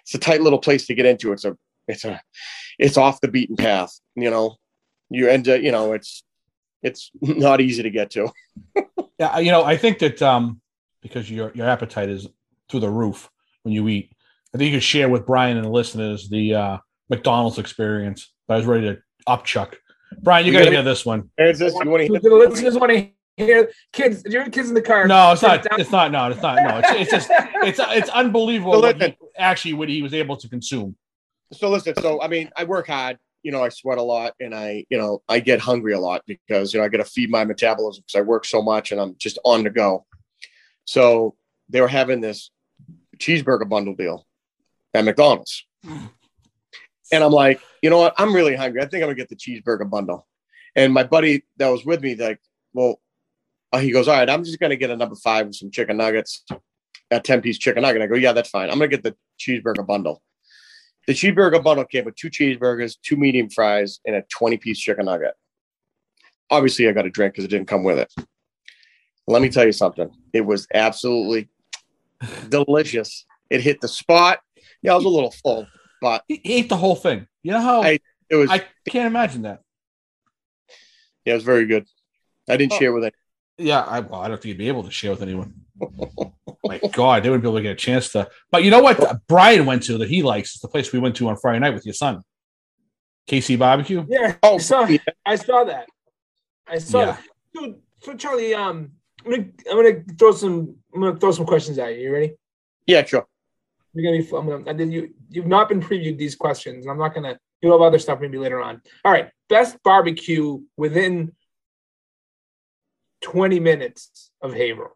it's a tight little place to get into. It's a it's a it's off the beaten path. You know, you end up, you know, it's it's not easy to get to. yeah, you know, I think that um because your your appetite is through the roof when you eat. I think you could share with Brian and the listeners the uh, McDonald's experience. But I was ready to upchuck. Brian, you, you got to hear this one. Is this you want to hear? The listeners want to hear kids. Your kids in the car. No, it's not. It's not. No, it's not. No, it's, it's just it's it's unbelievable. So what he, actually, what he was able to consume. So listen. So I mean, I work hard. You know, I sweat a lot, and I, you know, I get hungry a lot because you know I got to feed my metabolism because I work so much and I'm just on the go. So they were having this cheeseburger bundle deal at McDonald's. Mm. And I'm like, you know what? I'm really hungry. I think I'm gonna get the cheeseburger bundle. And my buddy that was with me, like, well, uh, he goes, all right, I'm just gonna get a number five with some chicken nuggets, a 10 piece chicken nugget. I go, yeah, that's fine. I'm gonna get the cheeseburger bundle. The cheeseburger bundle came with two cheeseburgers, two medium fries, and a 20 piece chicken nugget. Obviously, I got a drink because it didn't come with it. Let me tell you something. It was absolutely delicious. It hit the spot. Yeah, I was a little full, but he ate the whole thing. You know how I, it was. I can't imagine that. Yeah, it was very good. I didn't oh, share with it. Yeah, I, well, I don't think you'd be able to share with anyone. My God, they wouldn't be able to get a chance to. But you know what? Brian went to that he likes. It's the place we went to on Friday night with your son. KC Barbecue. Yeah. Oh, I saw. Yeah. I saw that. I saw. Yeah. Dude, so Charlie, um, I'm gonna, I'm gonna throw some. I'm gonna throw some questions at you. You ready? Yeah, sure. You're gonna be. I'm gonna. I did you. You've not been previewed these questions. I'm not gonna. You'll have other stuff maybe later on. All right. Best barbecue within 20 minutes of Haverhill.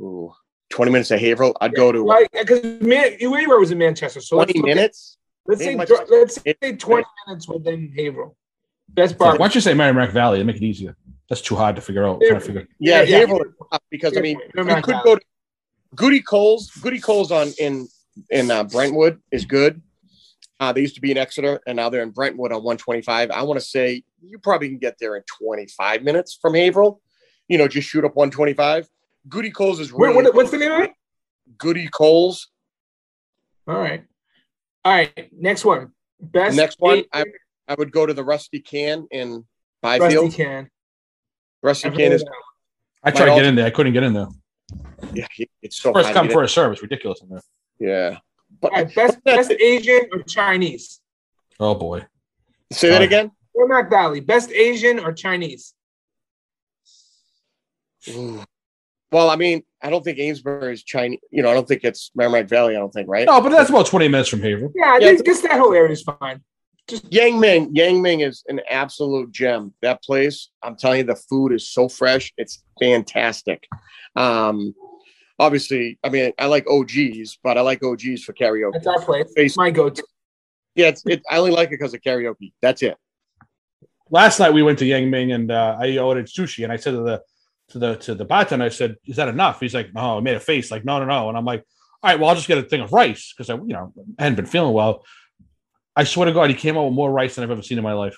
Ooh, 20 minutes of Haverhill. I'd yeah, go to. Like, because man, where you were was in Manchester. So 20 minutes. At, let's say let's say 20 minutes within Haverhill. Best barbecue. Why don't you say Merrimack Valley and make it easier? That's too hard to figure out. Yeah, figure. yeah, yeah, Haverhill because I mean you could go to Goody Coles. Goody Coles on in in uh, Brentwood is good. Uh, they used to be in Exeter, and now they're in Brentwood on 125. I want to say you probably can get there in 25 minutes from Haverhill. You know, just shoot up 125. Goody Coles is really. What, what's the name of it? Goody Coles. All right. All right. Next one. Best. Next one. I, I would go to the Rusty Can in Byfield. Rusty Can. Rusty Can is. I tried to get in there. I couldn't get in there. Yeah, it's so first come first service. Ridiculous in there. Yeah. But right, best best Asian or Chinese? Oh boy. Say Sorry. that again. Merrimack Valley. Best Asian or Chinese? Well, I mean, I don't think Amesbury is Chinese. You know, I don't think it's Merrimack Valley. I don't think, right? No, but that's about twenty minutes from here. Yeah, I yeah, guess that whole area is fine. Just Yang Ming. Yang Ming is an absolute gem. That place, I'm telling you, the food is so fresh. It's fantastic. Um, obviously, I mean, I like OGs, but I like OGs for karaoke. That's our place. It's my go-to. Yeah, it's, it, I only like it because of karaoke. That's it. Last night we went to Yang Ming and uh, I ordered sushi, and I said to the to the to the bartender, I said, "Is that enough?" He's like, "No." I made a face like, "No, no, no," and I'm like, "All right, well, I'll just get a thing of rice because I, you know, I hadn't been feeling well." I swear to God, he came out with more rice than I've ever seen in my life.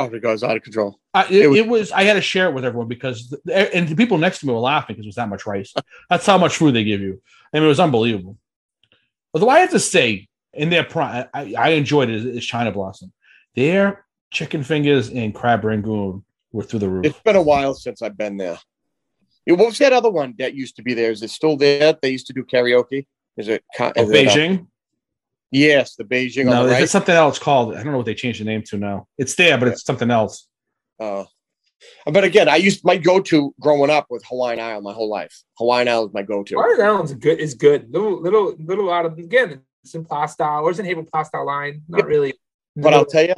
Oh, it goes out of control. Uh, it, it, was, it, was, I had to share it with everyone because, and the people next to me were laughing because it was that much rice. That's how much food they give you. I mean, it was unbelievable. Although I have to say, in their prime, I, I enjoyed it as China Blossom. Their chicken fingers and crab rangoon were through the roof. It's been a while since I've been there. What was that other one that used to be there? Is it still there? They used to do karaoke. Is it? Is oh, Beijing. Yes, the Beijing. No, the right. it's something else called. I don't know what they changed the name to now. It's there, but yeah. it's something else. Oh. Uh, but again, I used my go-to growing up with Hawaiian Isle my whole life. Hawaiian Isle is my go-to. Hawaiian Island's good. Is good. Little, little, little out of again. It's in Plaistow or it's in Haverhill Plaistow line. Not really. But I'll tell you,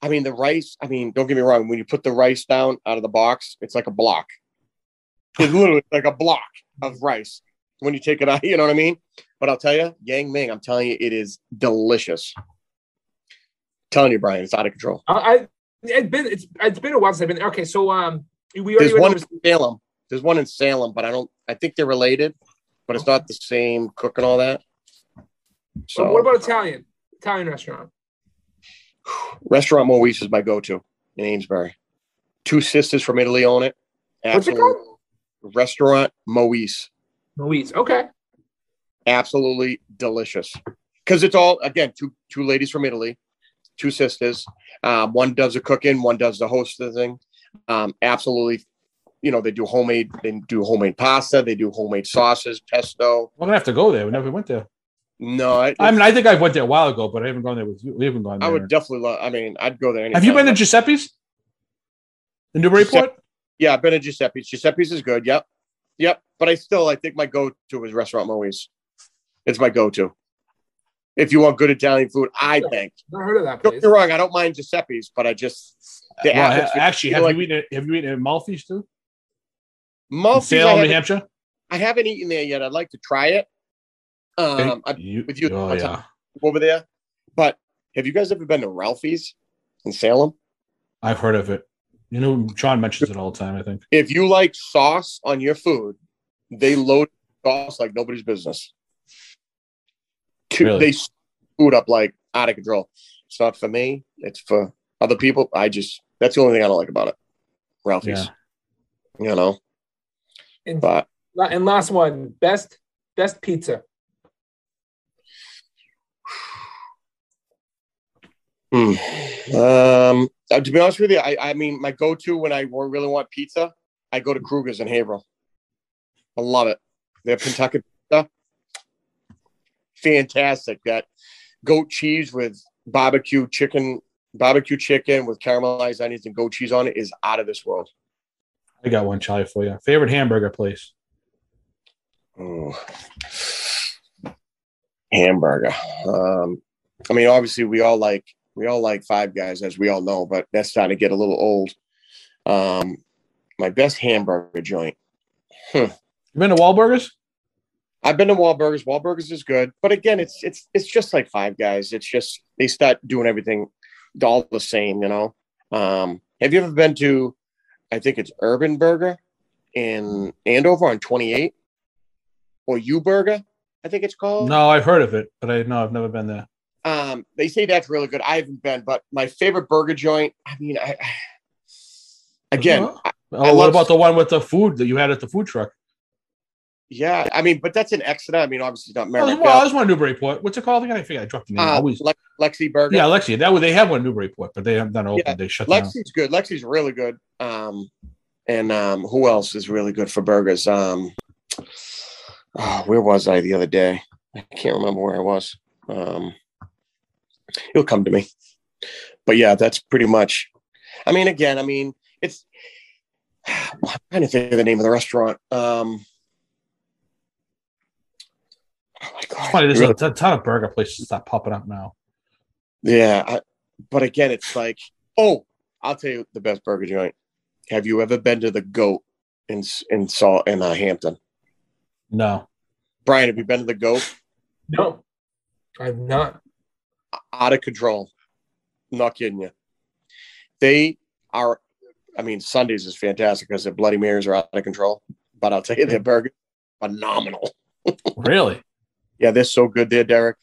I mean the rice. I mean, don't get me wrong. When you put the rice down out of the box, it's like a block. It's literally like a block of rice when you take it out. You know what I mean? But I'll tell you, Yang Ming, I'm telling you, it is delicious. I'm telling you, Brian, it's out of control. I, I it's been it's it's been a while since I've been there. Okay, so um, we already there's one in Salem. There's one in Salem, but I don't. I think they're related, but it's not the same cook and all that. So, what about Italian? Italian restaurant. Restaurant Moise is my go-to in Amesbury. Two sisters from Italy own it. Absolutely. What's it called? Restaurant Moise. Moise. Okay. Absolutely delicious. Because it's all again two two ladies from Italy, two sisters. Um, one does the cooking, one does the hosting. Um, absolutely, you know they do homemade. They do homemade pasta. They do homemade sauces, pesto. We're gonna have to go there. We never went there. No, I, I mean I think I went there a while ago, but I haven't gone there with you. We haven't gone there. I would definitely love. I mean, I'd go there. Anytime. Have you been to Giuseppe's? The Newburyport? Yeah, I've been to Giuseppe's. Giuseppe's is good. Yep, yep. But I still, I think my go-to is Restaurant Moise. It's my go-to. If you want good Italian food, I think. Never heard of that. Place. Don't get wrong. I don't mind Giuseppe's, but I just the well, actually have like, you eaten have you eaten at Malfi's too? Malfi's, Salem, New Hampshire. I haven't eaten there yet. I'd like to try it. Um, you, with you oh, yeah. over there. But have you guys ever been to Ralphie's in Salem? I've heard of it. You know, John mentions it all the time. I think if you like sauce on your food, they load sauce like nobody's business. Really? They food up like out of control. It's not for me. It's for other people. I just that's the only thing I don't like about it. Ralphie's, yeah. you know. And, but and last one, best best pizza. Hmm. Um, uh, to be honest with you, I, I mean, my go-to when I really want pizza, I go to Krueger's in Haverhill. I love it. Their Pentucket pizza, fantastic. That goat cheese with barbecue chicken, barbecue chicken with caramelized onions and goat cheese on it is out of this world. I got one, Charlie, for you. Favorite hamburger place? Oh. Hamburger. Um, I mean, obviously, we all like we all like Five Guys, as we all know, but that's starting to get a little old. Um, my best hamburger joint. Hmm. You been to Wahlburgers? I've been to Wahlburgers. Wahlburgers is good, but again, it's it's it's just like Five Guys. It's just they start doing everything all the same, you know. Um, have you ever been to? I think it's Urban Burger in Andover on 28, or U Burger. I think it's called. No, I've heard of it, but I know I've never been there. Um, they say that's really good. I haven't been, but my favorite burger joint. I mean, I, again, uh-huh. I, oh, I what about the one with the food that you had at the food truck? Yeah, I mean, but that's an Exeter. I mean, obviously not. Oh, well, there's one Newburyport. What's it called again? I think I dropped the name. Uh, Always Le- Lexi Burger. Yeah, Lexi. That way they have one Newburyport, but they haven't done open. Yeah, they shut Lexi's down. good. Lexi's really good. Um, and um, who else is really good for burgers? Um, oh, where was I the other day? I can't remember where I was. Um, it'll come to me. But yeah, that's pretty much. I mean, again, I mean, it's. I'm trying to think of the name of the restaurant. Um, oh my god! It's funny, there's really, a ton of burger places that popping up now. Yeah, I, but again, it's like, oh, I'll tell you the best burger joint. Have you ever been to the Goat in in Salt in uh, Hampton? No. Brian, have you been to the Goat? No, I've not out of control. I'm not kidding you. They are, I mean, Sundays is fantastic because the Bloody Marys are out of control. But I'll tell you, their burger phenomenal. really? Yeah, they're so good there, Derek.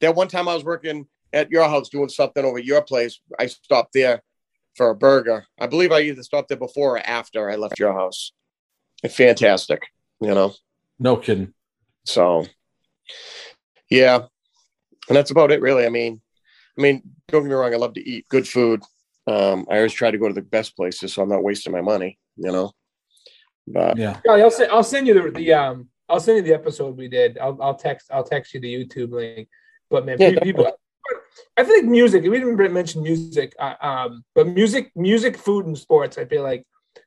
That one time I was working at your house doing something over your place, I stopped there for a burger. I believe I either stopped there before or after I left your house. Fantastic, you know. No kidding. So, yeah, and that's about it, really. I mean, I mean, don't get me wrong. I love to eat good food. Um, I always try to go to the best places, so I'm not wasting my money. You know. But yeah, I'll send I'll send you the, the um I'll send you the episode we did. I'll I'll text I'll text you the YouTube link. But man, yeah, people, I think music. We didn't mention music, uh, um, but music, music, food, and sports. I feel like,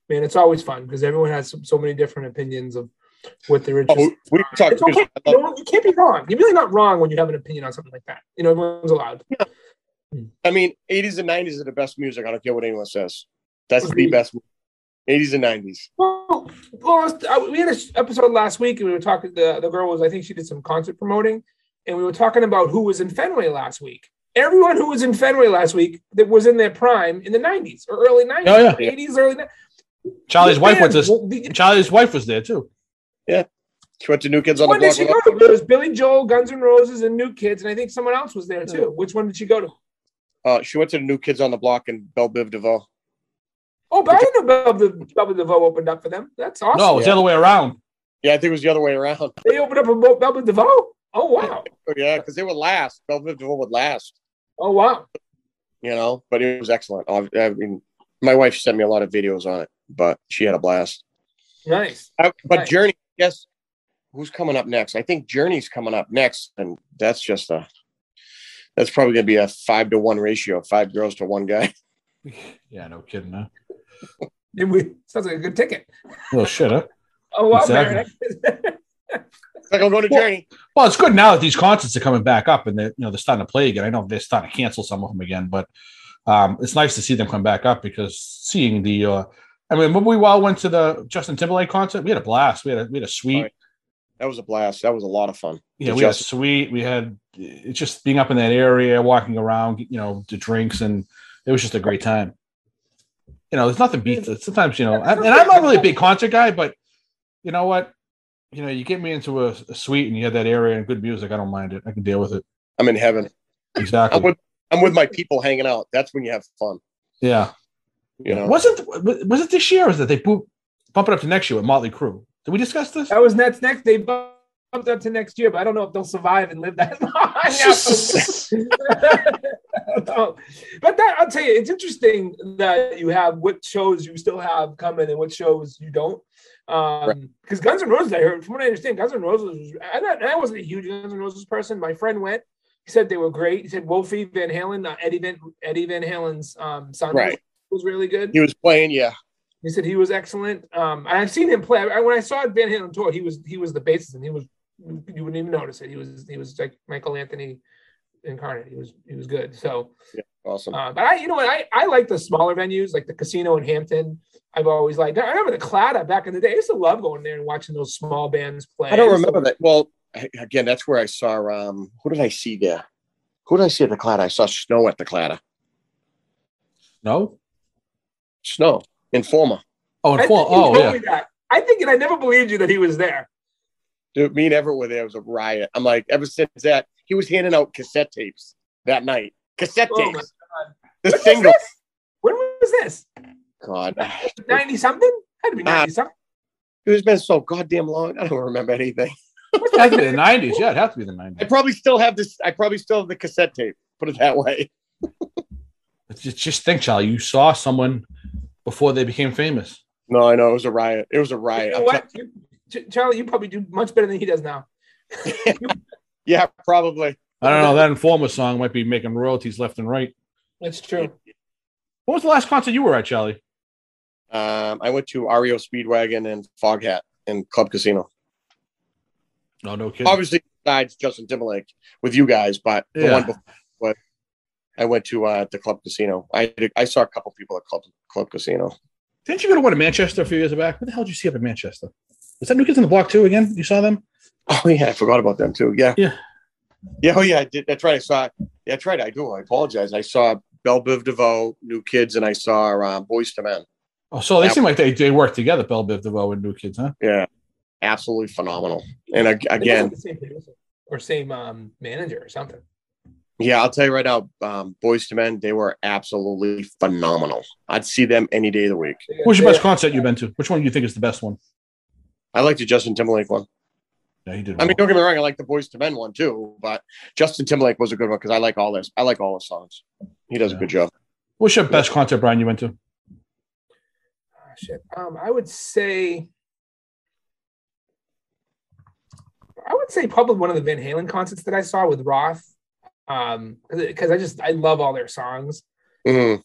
man, it's always fun because everyone has so, so many different opinions of what they're interested. Oh, we talk, it's okay. You, know, you, can't be wrong. You're really not wrong when you have an opinion on something like that. You know, everyone's allowed. Yeah. I mean, 80s and 90s are the best music. I don't care what anyone says. That's Agreed. the best. 80s and 90s. Well, well, we had an episode last week, and we were talking. The the girl was, I think, she did some concert promoting, and we were talking about who was in Fenway last week. Everyone who was in Fenway last week that was in their prime in the 90s or early 90s, oh, yeah. 80s, early 90s Charlie's wife went to. Charlie's wife was there too. Yeah, she went to New Kids on the Block. Did she go to? There was Billy Joel, Guns N' Roses, and New Kids, and I think someone else was there too. Which one did she go to? Uh, she went to the New Kids on the Block in Belle Biv DeVoe. Oh, but I didn't know Belle Biv, Belle Biv DeVoe opened up for them. That's awesome. No, it's yeah. the other way around. Yeah, I think it was the other way around. They opened up a Belle Biv DeVoe. Oh wow. Oh, yeah, because they would last. Belle Biv DeVoe would last. Oh wow. You know, but it was excellent. I mean, my wife sent me a lot of videos on it, but she had a blast. Nice. I, but nice. Journey, yes. Who's coming up next? I think Journey's coming up next, and that's just a. That's probably gonna be a five to one ratio, five girls to one guy. Yeah, no kidding, huh? It sounds like a good ticket. Well, shit, huh? Oh wow, exactly. like I'm going to well, Journey. Well, it's good now that these concerts are coming back up and they're you know they're starting to play again. I know they're starting to cancel some of them again, but um, it's nice to see them come back up because seeing the uh, I mean, when we all went to the Justin Timberlake concert, we had a blast. We had a we had a suite. Right. That was a blast. That was a lot of fun. Yeah, we Justin. had a suite. We had it's just being up in that area, walking around, you know, the drinks, and it was just a great time. You know, there's nothing beats it. Sometimes, you know, and I'm not really a big concert guy, but you know what? You know, you get me into a, a suite and you have that area and good music. I don't mind it. I can deal with it. I'm in heaven. Exactly. I'm with, I'm with my people hanging out. That's when you have fun. Yeah. You know, wasn't was it this year? Or was it they bump it up to next year with Motley Crue? Did we discuss this? That was next. Next, they bumped up to next year, but I don't know if they'll survive and live that long. but that I'll tell you, it's interesting that you have what shows you still have coming and what shows you don't. Um, because right. Guns N' Roses, I heard from what I understand, Guns N' Roses. Was, I, I wasn't a huge Guns N' Roses person. My friend went. He said they were great. He said Wolfie Van Halen, uh, Eddie Van Eddie Van Halen's um, son, right. was, was really good. He was playing, yeah. He said he was excellent. Um, I've seen him play. I, when I saw Van Halen tour, he was he was the bassist, and he was you wouldn't even notice it. He was he was like Michael Anthony incarnate. He was he was good. So yeah, awesome. Uh, but I, you know what, I I like the smaller venues, like the casino in Hampton. I've always liked. I remember the Claddagh back in the day. I used to love going there and watching those small bands play. I don't remember that. Well, again, that's where I saw. Um, who did I see there? Who did I see at the Claddagh? I saw Snow at the Claddagh. No. Snow. Informer. Oh, Informer. Oh, yeah. That. I think, and I never believed you that he was there. Dude, me and Everett were there. It was a riot. I'm like, ever since that, he was handing out cassette tapes that night. Cassette oh tapes. The when single. Was when was this? God. 90 something? Had to be 90 uh, something. It's been so goddamn long. I don't remember anything. it has to be the 90s. Yeah, it has to be the 90s. I probably still have this. I probably still have the cassette tape. Put it that way. just, just think, Charlie, you saw someone before they became famous. No, I know. It was a riot. It was a riot. You know Charlie, you probably do much better than he does now. yeah, probably. I don't know. That Informer song might be making royalties left and right. That's true. What was the last concert you were at, Charlie? Um, I went to REO Speedwagon and Foghat in Club Casino. No, no kidding. Obviously, besides Justin Timberlake with you guys, but the one before, but I went to uh, the Club Casino. I I saw a couple people at Club Club Casino. Didn't you go to one in Manchester a few years back? What the hell did you see up in Manchester? Was that New Kids on the Block too? Again, you saw them? Oh yeah, I forgot about them too. Yeah, yeah, yeah. Oh yeah, I did. That's right. I saw. Yeah, that's right. I do. I apologize. I saw Belle Biv DeVoe, New Kids, and I saw uh, Boyz II Men. Oh, so they that seem like they they work together, Belle Biv DeVoe and New Kids, huh? Yeah, absolutely phenomenal. And uh, again, same or same um, manager or something. Yeah, I'll tell you right now, um, Boyz II Men, they were absolutely phenomenal. I'd see them any day of the week. What's your best concert you've been to? Which one do you think is the best one? I like the Justin Timberlake one. Yeah, he did. Well. I mean, don't get me wrong, I like the Boyz II Men one too, but Justin Timberlake was a good one because I like all this. I like all his songs. He does yeah. a good job. What's your best concert, Brian? You went to? Oh, shit. Um, I would say. I would say probably one of the Van Halen concerts that I saw with Roth, um, because I just I love all their songs. Mm-hmm.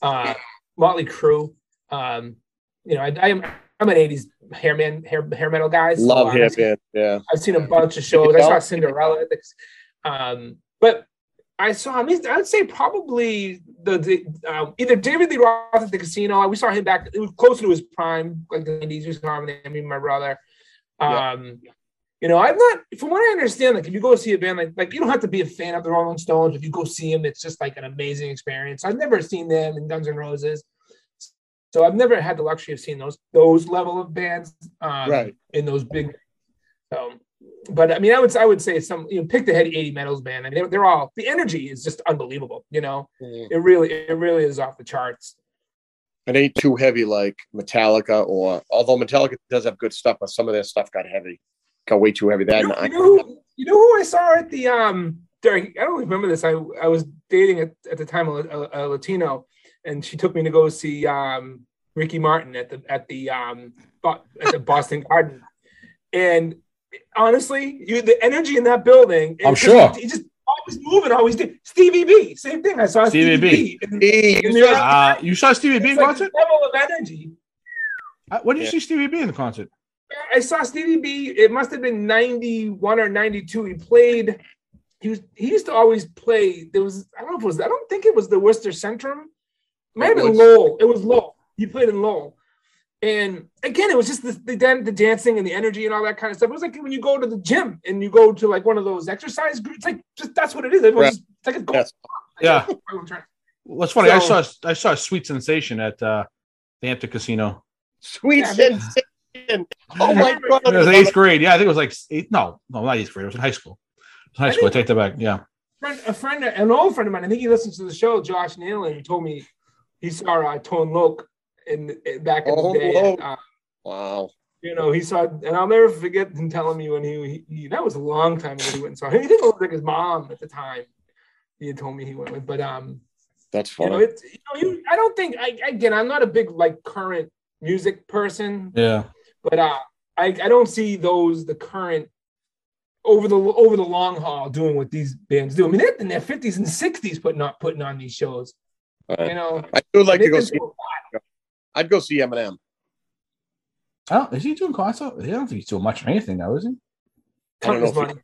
Uh, Motley Crue, um, you know, I, I am I'm an '80s hair man, hair hair metal guy. So Love hair band. Yeah, I've seen a bunch of shows. I saw Cinderella. Um, but I saw. I mean, I'd say probably the, the uh, either David Lee Roth at the casino. We saw him back. It was closer to his prime, like the '90s. We saw him. I mean, my brother. Um, yeah. You know, I'm not. From what I understand, like if you go see a band, like like you don't have to be a fan of the Rolling Stones. If you go see them, it's just like an amazing experience. I've never seen them in Guns N' Roses. So I've never had the luxury of seeing those those level of bands um, Right. in those big. Um, but I mean, I would I would say some you know pick the head 80 metals band. I mean, they're, they're all the energy is just unbelievable. You know, Mm. it really it really is off the charts. It ain't too heavy like Metallica or although Metallica does have good stuff, but some of their stuff got heavy. Got way too heavy. That You know, you, know who, you know who I saw at the um during I don't remember this. I I was dating at, at the time a, a, a Latino, and she took me to go see um Ricky Martin at the at the um at the Boston Garden, and honestly, you the energy in that building. I'm it's sure. just, he just always moving, always did. Stevie B, same thing. I saw Stevie Stevie, B. B. and Hey, in you saw- Uh, you saw Stevie B in it's like concert? level of energy. Uh, When did you see Stevie B in the concert? I saw Stevie B. It must have been 91 or 92. He played, he was he used to always play. There was, I don't know if it was, I don't think it was the Worcester Centrum. It might have been Lowell. It was Lowell. He played in Lowell. And again, it was just the, the dan- the dancing and the energy and all that kind of stuff. It was like when you go to the gym and you go to like one of those exercise groups. It's like just that's what it is. Everyone's Right. just, it's like a Yes. Yeah. What's funny, I saw I saw a sweet sensation at uh, the Hampton Casino. Sweet Yeah, sensation. Oh my god. It was eighth grade. Yeah, I think it was like eighth. No, no, not eighth grade. It was in high school. It was high I school. I take that back. Yeah. friend, a friend, an old friend of mine. I think he listens to the show. Josh Nealon told me he saw uh, Tone Loc in, in back in Oh, the day. Loc. Uh, Wow. you know, he saw, and I'll never forget him telling me when he, he, he that was a long time ago. He went and saw him. He didn't look like his mom at the time. He had told me he went with, but um, That's you know, funny. it's you know, you, I don't think I again, I'm not a big like current music person, Yeah. but uh, I I don't see those the current over the over the long haul doing what these bands do. I mean, they're in their 50s and 60s putting on putting on these shows. Right. You know, I would like to go see. through. I'd go see Eminem. Oh, is he doing concert? I don't think he's doing much of anything now, is he? Counting his know if money.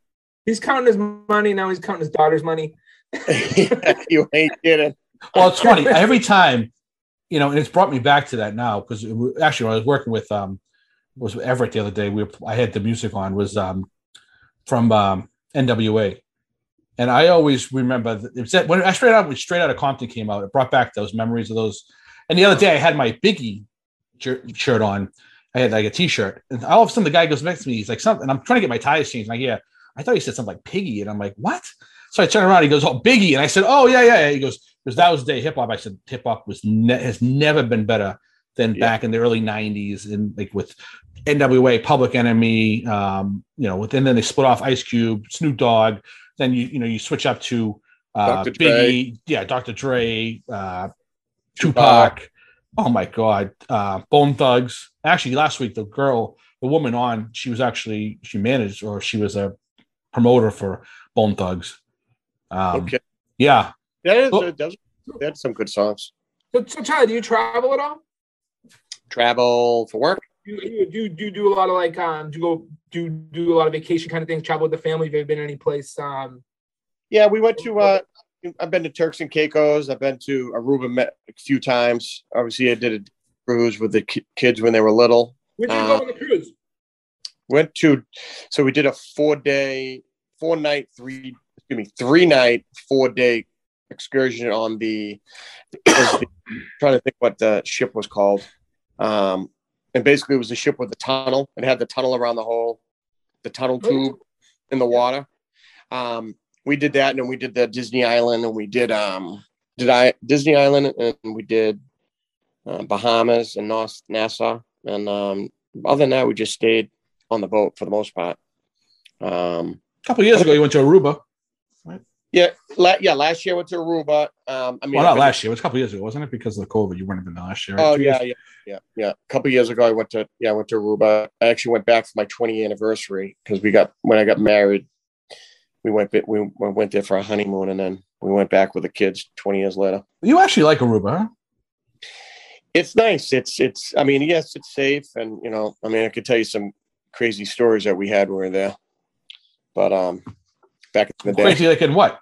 He's counting his money now. He's counting his daughter's money. you ain't kidding. Well, it's funny. Every time, you know, and it's brought me back to that now because actually, when I was working with um, was Everett the other day. We were, I had the music on was um, from um, NWA, and I always remember that it was that when I straight out when straight out of Compton came out, it brought back those memories of those. And the other day, I had my Biggie shirt on. I had like a T-shirt, and all of a sudden, the guy goes next to me. He's like, "Something." I'm trying to get my tires changed, and I hear, I thought he said something like Piggy, and I'm like, "What?" So I turn around. He goes, "Oh, Biggie," and I said, "Oh yeah, yeah." yeah. He goes, "Because that was the day hip hop." I said, "Hip hop was ne- has never been better than Yeah. back in the early '90s, and like with NWA, Public Enemy, um, you know, within then they split off Ice Cube, Snoop Dogg. Then you you know you switch up to uh, Dr. Dre. Biggie, yeah, Dr. Dre, uh, Tupac. Oh my God, uh, Bone Thugs. Actually, last week the girl, the woman on, she was actually she managed or she was a promoter for Bone Thugs. Um, Okay. Yeah, That is, Oh. that that's some good songs. So, so Charlie, do you travel at all? Travel for work. Do you do, do you do a lot of like um do you go do do a lot of vacation kind of things? Travel with the family? Have you been any place? Um, Yeah, we went to. uh I've been to Turks and Caicos. I've been to Aruba met a few times. Obviously, I did a cruise with the ki- kids when they were little. where did you Uh, go on the cruise? Went to, so we did a four day, four night, three, excuse me, three night, four day excursion on the, the- trying to think what the ship was called. Um, and basically, it was a ship with a tunnel. It had the tunnel around the whole, the tunnel tube in the water. Um, we did that, and then we did the Disney Island, and we did um, did I Disney Island, and we did uh, Bahamas and Nos- Nassau, and um, other than that, we just stayed on the boat for the most part. Um, a couple years ago you went to Aruba. Yeah, la- yeah. Last year I went to Aruba. Um, I mean, Well, not been- last year. It was a couple years ago, wasn't it? Because of the COVID, you weren't even there last year. right? Oh Two yeah, years? yeah, yeah, yeah. A couple years ago, I went to yeah, I went to Aruba. I actually went back for my 20th anniversary because we got when I got married, we went bit- we we went there for a honeymoon, and then we went back with the kids 20 years later. You actually like Aruba, huh? It's nice. It's it's. I mean, yes, it's safe, and you know, I mean, I could tell you some crazy stories that we had when we were there. But um, back in the day, Crazy like in what?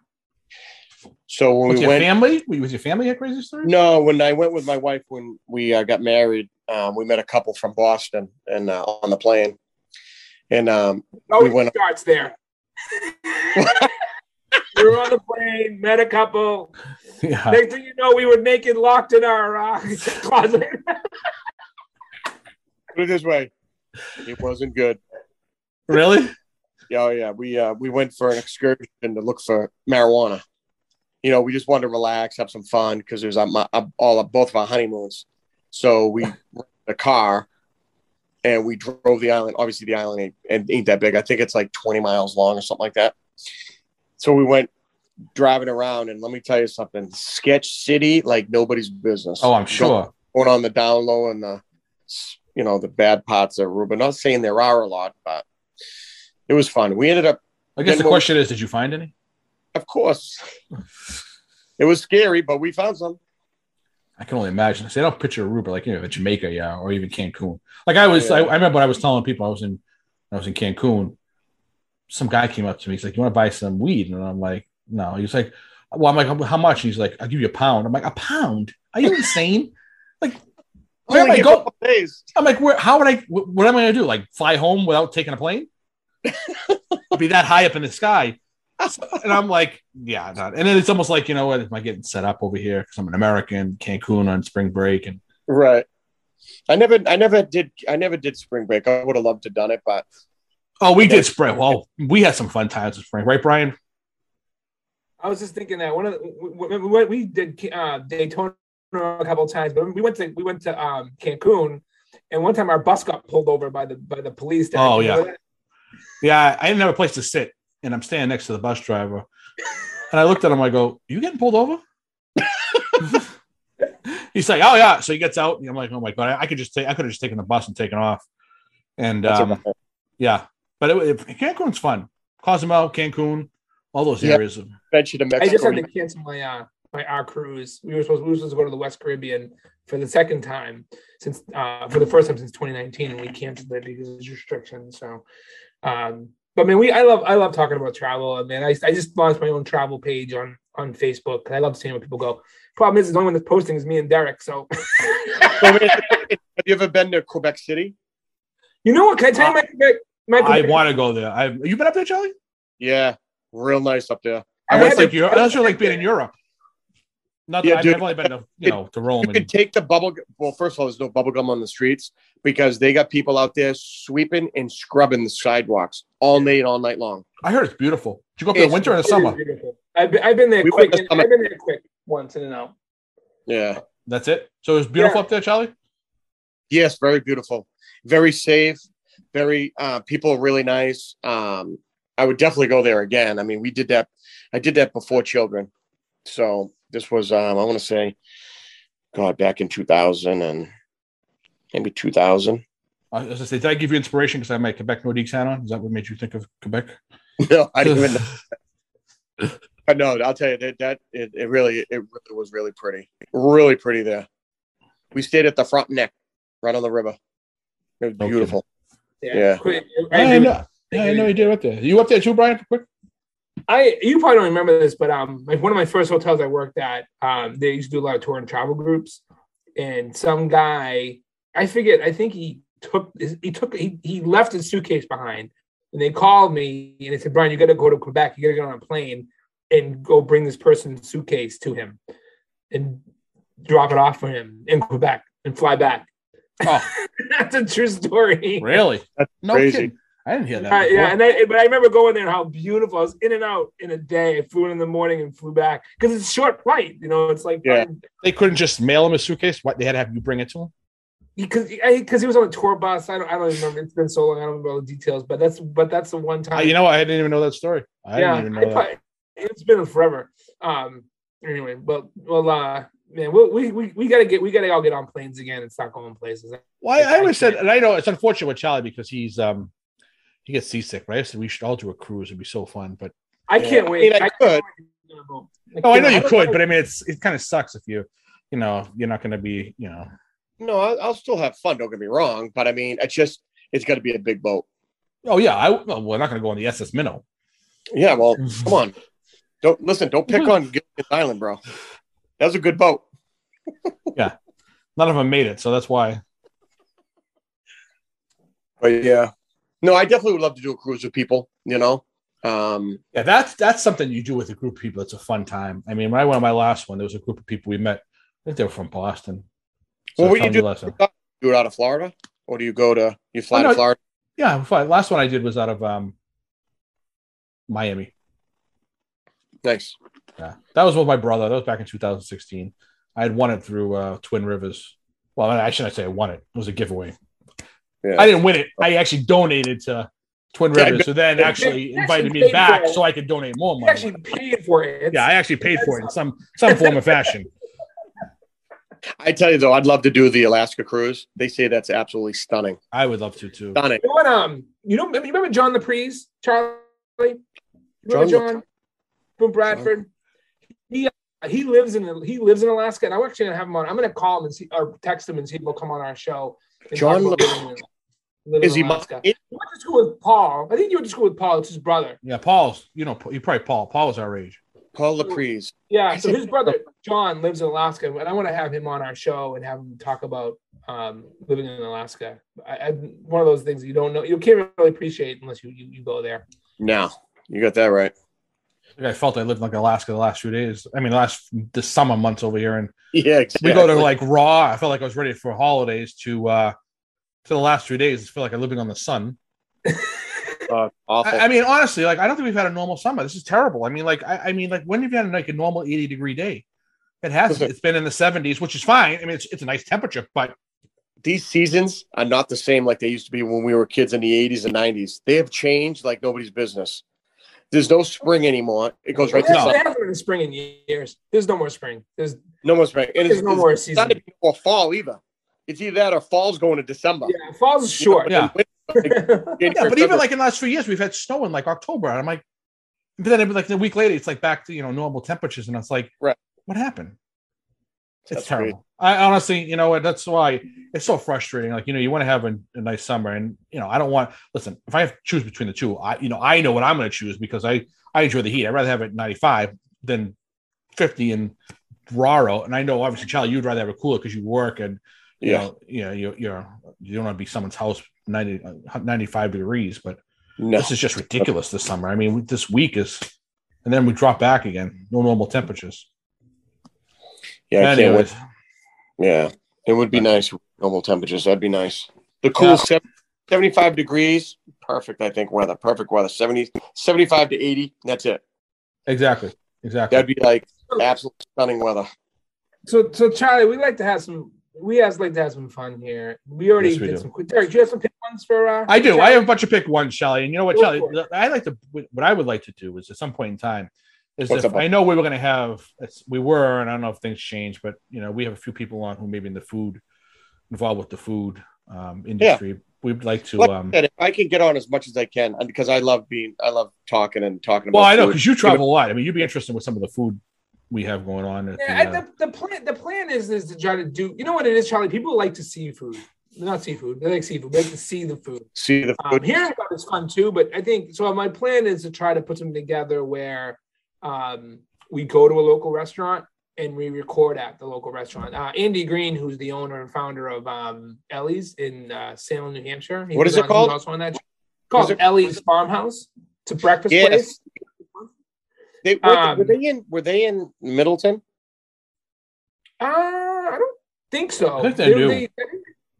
so when With we your went, family? Were you with your family at Crazy Story? No, when I went with my wife when we uh, got married, um, we met a couple from Boston and uh, on the plane, and um, Always went- starts there. we were on the plane, met a couple. Yeah. Next thing you know, we were naked, locked in our uh, closet. Put it this way, it wasn't good. Really? Yeah, oh, yeah. We uh, we went for an excursion to look for marijuana. You know, we just wanted to relax, have some fun because it was on my, all both of our honeymoons. So we a car and we drove the island. Obviously, the island ain't, ain't that big. I think it's like 20 miles long or something like that. So we went driving around, and let me tell you something: sketch city like nobody's business. Oh, I'm sure. Going on the down low and the you know the bad parts of Aruba. Not saying there are a lot, but it was fun. We ended up. I guess the question is, did you find any? Of course. it was scary, but we found some. I can only imagine. See, I don't picture Aruba like you know Jamaica, yeah, or even Cancun. Like I oh, was, yeah. I, I, remember when I was telling people I was in, I was in Cancun. Some guy came up to me. He's like, "You want to buy some weed?" And I'm like, "No." He's like, "Well, I'm like, how much?" And he's like, "I'll give you a pound." I'm like, "A pound? Are you insane?" like, where am I going? I'm like, where? How would I? What am I going to do? Like, fly home without taking a plane? I'll be that high up in the sky and I'm like, yeah, not. and then it's almost like, you know what, am I getting set up over here because I'm an American, Cancun on spring break, and right. I never, I never did, I never did spring break. I would have loved to done it, but oh, we did spring. Well, we had some fun times with spring, right, Brian? I was just thinking that one of the, we, we did uh, Daytona a couple of times, but we went to we went to um, Cancun, and one time our bus got pulled over by the by the police. Oh yeah, yeah. I didn't have a place to sit and I'm standing next to the bus driver. And I looked at him, I go, You getting pulled over? He's like, Oh yeah. So he gets out. And I'm like, Oh my god, I, could just take I could have just taken the bus and taken off. And um, yeah, but it, it, Cancun's fun. Cozumel, Cancun, all those yep. areas. Of- Bet you to Mexico. I just had to cancel my uh my our cruise. We were supposed we were supposed to go to the West Caribbean for the second time since uh for the first time since 2019, and we canceled it because of restrictions. So um but man, we I love I love talking about travel. I mean, I, I just launched my own travel page on on Facebook. I love seeing what people go. Problem is, the only one that's posting is me and Derek. So, have you ever been to Quebec City? You know what? Can I tell you my Quebec? My Quebec? I want to go there. I've you been up there, Charlie? Yeah, real nice up there. I, I went like Europe. That's like being in Europe. Not that yeah, I've, dude, only been to you know to Rome. You and... could take the bubble. Well, first of all, there's no bubble gum on the streets because they got people out there sweeping and scrubbing the sidewalks all night, all night long. I heard it's beautiful. Did you go up there in winter or the summer? I've been, I've been there we quick. The I've been there quick once in and out. Yeah, that's it. So it's beautiful yeah. up there, Charlie. Yes, very beautiful, very safe, very uh, people are really nice. Um, I would definitely go there again. I mean, we did that. I did that before children, so this was um, I want to say, God, back in 2000 and maybe 2000. I was to say, did I give you inspiration because I had my Quebec Nordiques hat on? Is that what made you think of Quebec? No, I didn't even. know. But no, I'll tell you that that it, it really it really was really pretty, really pretty there. We stayed at the Frontenac, right on the river. It was beautiful. Okay. Yeah, yeah. I, know. Yeah, I know you did up there. You up there too, Brian? Quick. I you probably don't remember this, but um, like one of my first hotels I worked at, um, they used to do a lot of tour and travel groups, and some guy, I forget, I think he took he took he, he left his suitcase behind, and they called me and they said, Brian, you got to go to Quebec, you got to get on a plane and go bring this person's suitcase to him, and drop it off for him in Quebec and fly back. Oh, that's a true story. Really? That's no crazy. Kidding. I didn't hear that. Uh, yeah, and I, but I remember going there and how beautiful. I was in and out in a day. I flew in in the morning and flew back because it's a short flight. You know, it's like yeah. they couldn't just mail him a suitcase. What they had to have you bring it to him? Because because he was on a tour bus. I don't I don't even remember. It's been so long. I don't remember all the details. But that's but that's the one time. Uh, you know, I didn't even know that story. I yeah, didn't even know that. It's been forever. Um. Anyway, but well, uh, man, we we we, we gotta get we gotta all get on planes again and start going places. Well, I, I always said, and I know it's unfortunate with Charlie because he's um he gets seasick, right? So we should all do a cruise. It'd be so fun. But I can't wait. I, mean, I, I could. I oh, I know you could, but I mean, it's it kind of sucks if you, you know, you're not going to be, you know. No, I'll, I'll, still have fun. Don't get me wrong, but I mean, it's just it's got to be a big boat. Oh yeah, I well, we're not going to go on the SS Minnow. Yeah, well, come on. Don't listen. Don't pick on Gilligan's Island, bro. That was a good boat. yeah, none of them made it, so that's why. But yeah, no, I definitely would love to do a cruise with people. You know, um, yeah, that's that's something you do with a group of people. It's a fun time. I mean, when I went on my last one, there was a group of people we met. I think they were from Boston. So well, what you do? Do it out of Florida. or do you go to you fly Oh, no. to Florida? Yeah, last one I did was out of um, Miami. Nice. Yeah, that was with my brother. That was back in 2016. I had won it through uh, Twin Rivers. Well, I shouldn't say I won it. It was a giveaway. Yeah. I didn't win it. I actually donated to Twin Yeah, Rivers, who then you actually actually invited me back so I could donate more You money. actually paid for it. yeah, I actually paid for it in some some form of fashion. I tell you though, I'd love to do the Alaska cruise. They say that's absolutely stunning. I would love to too. Stunning. You know what? Um, you know, you remember John the Priest, Charlie? You remember John John, from Bradford? He uh, he lives in he lives in Alaska, and I'm actually gonna have him on. I'm gonna call him and see or text him and see if he'll come on our show. and John Is he? Alaska. It, You went to school with Paul. I think you went to school with Paul. It's his brother. Yeah, Paul's. You know, you probably Paul. Paul was our age. Paul Laprise. Yeah, so his brother John lives in Alaska, and I want to have him on our show and have him talk about um, living in Alaska. I, I, one of those things you don't know, you can't really appreciate unless you you, you go there. No, you got that right. I felt I lived like Alaska the last few days. I mean, last the summer months over here, and Yeah, exactly. we go to like raw. I felt like I was ready for holidays to uh to the last few days. I feel like I'm living on the sun. uh, awful. I, I mean, honestly, like I don't think we've had a normal summer. This is terrible. I mean, like I, I mean, like when have you had like a normal 80 degree day? It hasn't. It's been in the 70s, which is fine. I mean, it's it's a nice temperature, but These seasons are not the same like they used to be when we were kids in the 80s and 90s. They have changed like nobody's business. There's no spring anymore. It goes right to There No. summer. hasn't been spring in years. There's no more spring. There's No more spring. And there's it's, no it's more not season. even or fall either. It's either that or fall's going to December. Yeah, fall's is short. Yeah. January, yeah, but even like in the last few years, we've had snow in like October, and I'm like, but then it'd be like a week later, it's like back to you know normal temperatures, and it's like, Right. what happened? It's That's terrible. I honestly, you know, that's why it's so frustrating. Like, you know, you want to have a, a nice summer, and you know, I don't want. Listen, if I have to choose between the two, I, you know, I know what I'm going to choose because I I enjoy the heat. I'd rather have it 95 than 50 in Raro, and I know obviously, Charlie, you'd rather have it cooler because you work and you yeah. know, you know, you're, you're you don't want to be someone's house 90, uh, 95 degrees, but No. this is just ridiculous this summer. I mean, this week is, and then we drop back again. No normal temperatures. Yeah, Anyways. Yeah. It would be nice. Normal temperatures. That'd be nice. The cool Yeah. 75 degrees. Perfect, I think, weather. Perfect weather. 70, 75 to 80. That's it. exactly, exactly. That'd be like absolute stunning weather. So, so Charlie, we like to have some. We guys like to have some fun here. We already Yes, we did do. some. Derek, do you have some pick ones for? Uh, I do. Charlie? I have a bunch of pick ones, Shelly. And you know what, Go Shelly? I like to. What I would like to do is at some point in time, is What's if up? I know we were going to have, we were, and I don't know if things change, but you know, we have a few people on who maybe in the food, involved with the food um, industry. We'd like to. Like I Um, said, if I can get on as much as I can because I love being, I love talking and talking about well, I know because you travel a lot. I mean, you'd be interested with some of the food we have going on. At Yeah, the, uh, the, the plan the plan is is to try to do. You know what it is, Charlie? People like to see food, not seafood. They like seafood. They like to see the food. see the Um, food. hearing about it's fun too, but I think so. My plan is to try to put something together where um, we go to a local restaurant and we record at the local restaurant. Uh, Andy Green, who's the owner and founder of um, Ellie's in uh, Salem, New Hampshire. He What was is it on- called? Also on that. Is Called it- Ellie's Farmhouse. It's a breakfast Yes. place. They, were, um, were they in? Were they in Middleton? Uh, I don't think so. I think they're new. I, think,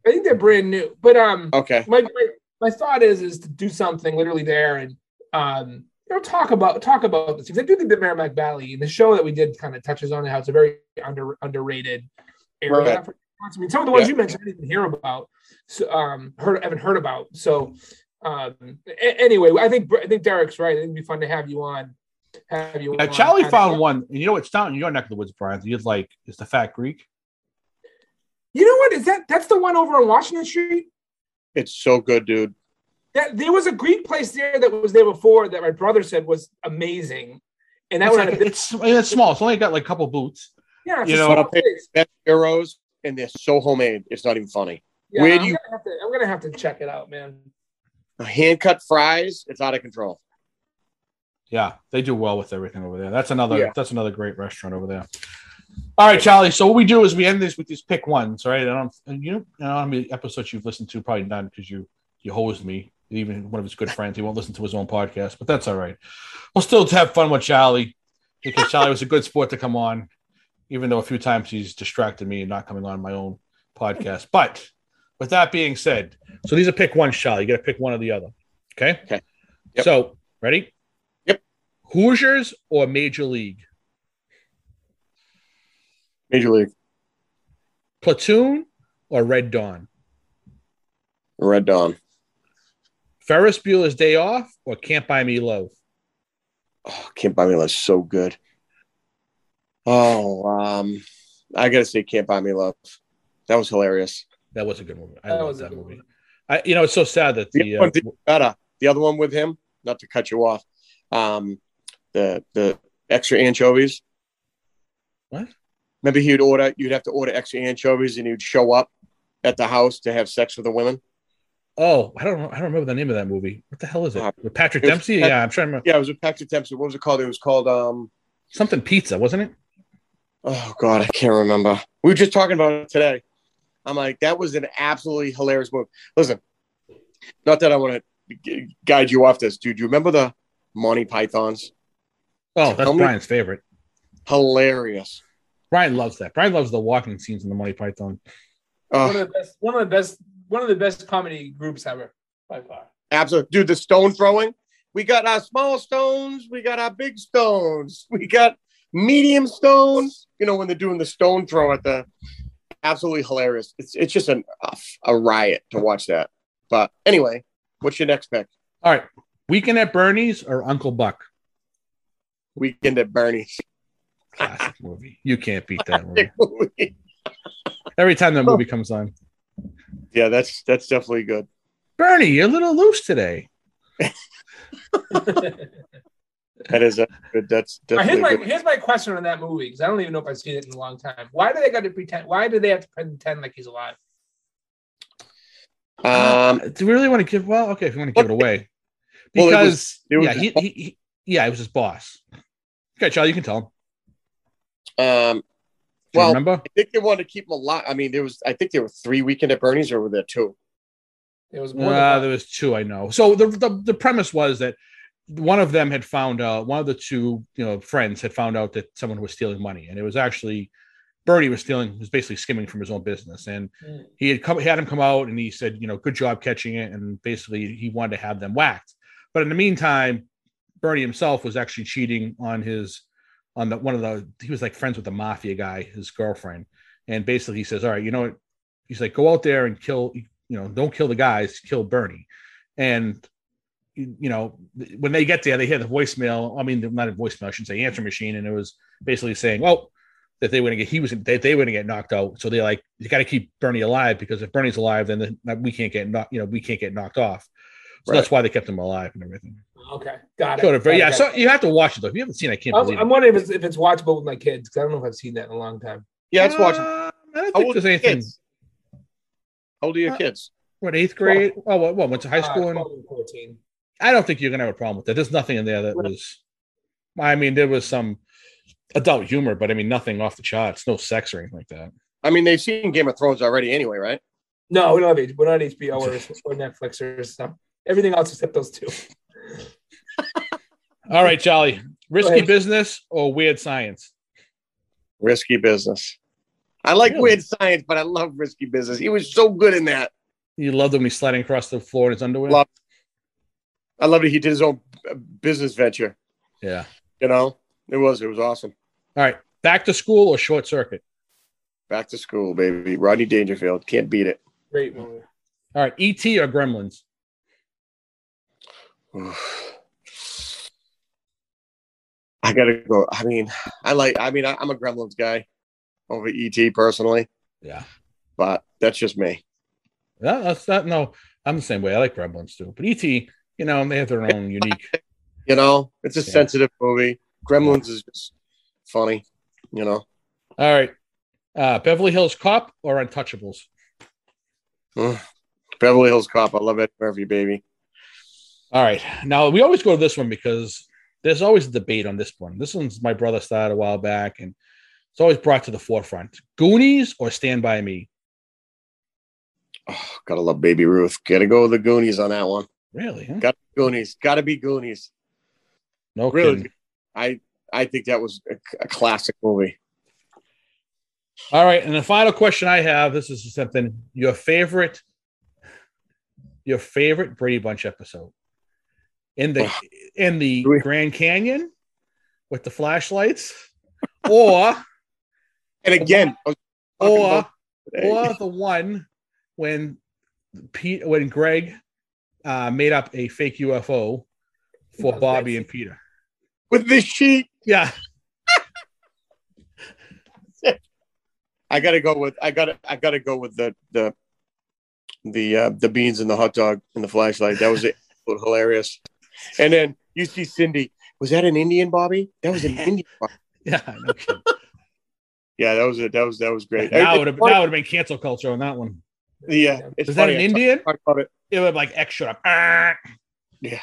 I think they're brand new. But um, Okay. my, my my thought is is to do something literally there and um you know talk about talk about this because I do think that Merrimack Valley and the show that we did kind of touches on how it's a very under underrated area. Right. I mean, some of the ones Yeah. you mentioned I didn't even hear about, so um, heard haven't heard about. So um, a- anyway, I think I think Derek's right. It'd be fun to have you on. Have you? yeah, on. Charlie And- found one, and you know what's down in your neck of the woods, Brian. You'd like is the Fat Greek. You know what is that? That's the one over on Washington Street. It's so good, dude. That there was a Greek place there that was there before that my brother said was amazing, and that It's, was like, it's, it's small. It's only got like a couple boots. yeah, it's you a know- small I'll pay- place. Best gyros, and they're so homemade. It's not even funny. Yeah, Where I'm do you- Gonna have to, I'm gonna have to check it out, man. Hand cut fries. It's out of control. Yeah, they do well with everything over there. That's another Yeah. that's another great restaurant over there. All right, Charlie. So what we do is we end this with these pick ones, right? I don't, and you know, I don't know how many episodes you've listened to. Probably none because you you hosed me. Even one of his good friends, he won't listen to his own podcast, but that's all right. We'll still have fun with Charlie because Charlie was a good sport to come on, even though a few times he's distracted me and not coming on my own podcast. But with that being said, so these are pick one, Charlie. You got to pick one or the other. Okay. Okay. Yep. So ready? Yep. Hoosiers or Major League? Major League. Platoon or Red Dawn? Red Dawn. Ferris Bueller's Day Off or Can't Buy Me Love? Oh, Can't Buy Me Love so good. Oh, um, I gotta say Can't Buy Me Love. That was hilarious. That was a good movie. I That love was that good movie. one. I, you know, it's so sad that The, the other one uh, did better. The other one with him, not to cut you off. Um, the the extra anchovies. What? Remember, he'd order. You'd have to order extra anchovies, and he'd show up at the house to have sex with the women. oh, I don't know. I don't remember the name of that movie. What the hell is it? Uh, With Patrick it Dempsey? Pat- yeah, I'm trying to remember. Yeah, it was with Patrick Dempsey. What was it called? It was called um. Something pizza, wasn't it? Oh God, I can't remember. We were just talking about it today. I'm like, that was an absolutely hilarious movie. Listen, not that I want to guide you off this, dude. You remember the Monty Pythons? Oh, that's Tell me- Brian's favorite. Hilarious. Brian loves that. Brian loves the walking scenes in the Monty Python. Oh, One of the best. One of the best. One of the best comedy groups ever by far. absolutely, dude. The stone throwing. We got our small stones. We got our big stones. We got medium stones. You know when they're doing the stone throw at the. Absolutely hilarious. It's it's just an, a, a riot to watch that. But anyway, what's your next pick? All right. Weekend at Bernie's or Uncle Buck? Weekend at Bernie's. Classic movie. You can't beat that movie. Every time that movie comes on. yeah, that's that's definitely good. Bernie, you're a little loose today. That is a good. That's Now, definitely here's my good. here's my question on that movie because I don't even know if I've seen it in a long time. Why do they got to pretend? Why do they have to pretend like he's alive? Um, do we really want to give? Well, okay, if you want to give it away, Well, it because was- it was yeah, he, he, he, yeah, it was his boss. Okay, Charlie, you can tell him. um, Do you Well, remember? I think they wanted to keep him alive. I mean, there was. I think there were three weekend at Bernie's, or were there two? It was more Uh, there was two, I know. So the, the the premise was that one of them had found out, one of the two, you know, friends had found out that someone was stealing money, and it was actually Bernie was stealing, was basically skimming from his own business, and Mm. he had come, he had him come out, and he said, you know, good job catching it, and basically he wanted to have them whacked. But in the meantime, Bernie himself was actually cheating on his on the one of the he was like friends with the mafia guy, his girlfriend, and basically he says, all right, you know what? He's like, go out there and kill, you know, don't kill the guys, kill Bernie, and you know when they get there, they hear the voicemail. I mean, not a voicemail, I should say answer machine, and it was basically saying, oh. That they were gonna get, he was, they, they were gonna get knocked out. So they're like, you got to keep Bernie alive because if Bernie's alive, then the, we can't get knocked, you know, we can't get knocked off. So that's why they kept him alive and everything. Okay, got it. Sort of, Got yeah. got So it. you have to watch it though. If you haven't seen, it, I can't I'm, believe I'm it. wondering if it's, if it's watchable with my kids because I don't know if I've seen that in a long time. Yeah, it's watchable. Uh, I don't How think old there's are your anything. kids? How old are your Uh, kids? What eighth grade? Oh, what, what went to high Uh, school? and 12 and 14. I don't think you're gonna have a problem with that. There's nothing in there that was. I mean, there was some adult humor, but I mean, nothing off the charts. No sex or anything like that. I mean, they've seen Game of Thrones already, anyway, right? No, we don't have we're not HBO or, or Netflix or stuff. Everything else except those two. All right, Charlie. Risky business or weird science? Risky business. I like Really? weird science, but I love risky business. He was so good in that. You loved when he's sliding across the floor in his underwear. Love- I love it. he did his own uh, business venture. Yeah. You know, it was it was awesome. All right. Back to school or short circuit? Back to school, baby. Rodney Dangerfield can't beat it. Great movie. All right. ET or Gremlins? I gotta go. I mean, I like. I mean, I, I'm a Gremlins guy over ET personally, Yeah. but that's just me. Yeah, that's not. No, I'm the same way. I like Gremlins too, but ET, you know, they have their own unique. You know, it's a Yeah. sensitive movie. Gremlins is just funny. You know, All right, uh, Beverly Hills Cop or Untouchables? Beverly Hills Cop. I love Ed Murphy, baby. All right, now we always go to this one because there's always a debate on this one. This one's my brother started a while back, and it's always brought to the forefront: Goonies or Stand by Me. Oh, gotta love Baby Ruth. Gotta go with the Goonies on that one. Really? Huh? Got Goonies. Gotta be Goonies. No Really? kidding. I I think that was a, a classic movie. All right, and the final question I have: This is something your favorite your favorite Brady Bunch episode in the in the Grand Canyon with the flashlights, or and again, or or the one when Pete when Greg uh, made up a fake UFO for Bobby and Peter with the sheet. Yeah. I gotta go with I gotta I gotta go with the the the uh, the beans and the hot dog and the flashlight. That was it. hilarious. And then you see Cindy. Was that an Indian, Bobby? That was an Indian. Bobby. Yeah, no yeah, that was it. That was that was great. That would have that would have been cancel culture on that one. Yeah, is that an Indian? It. it would like extra. Ah. Yeah,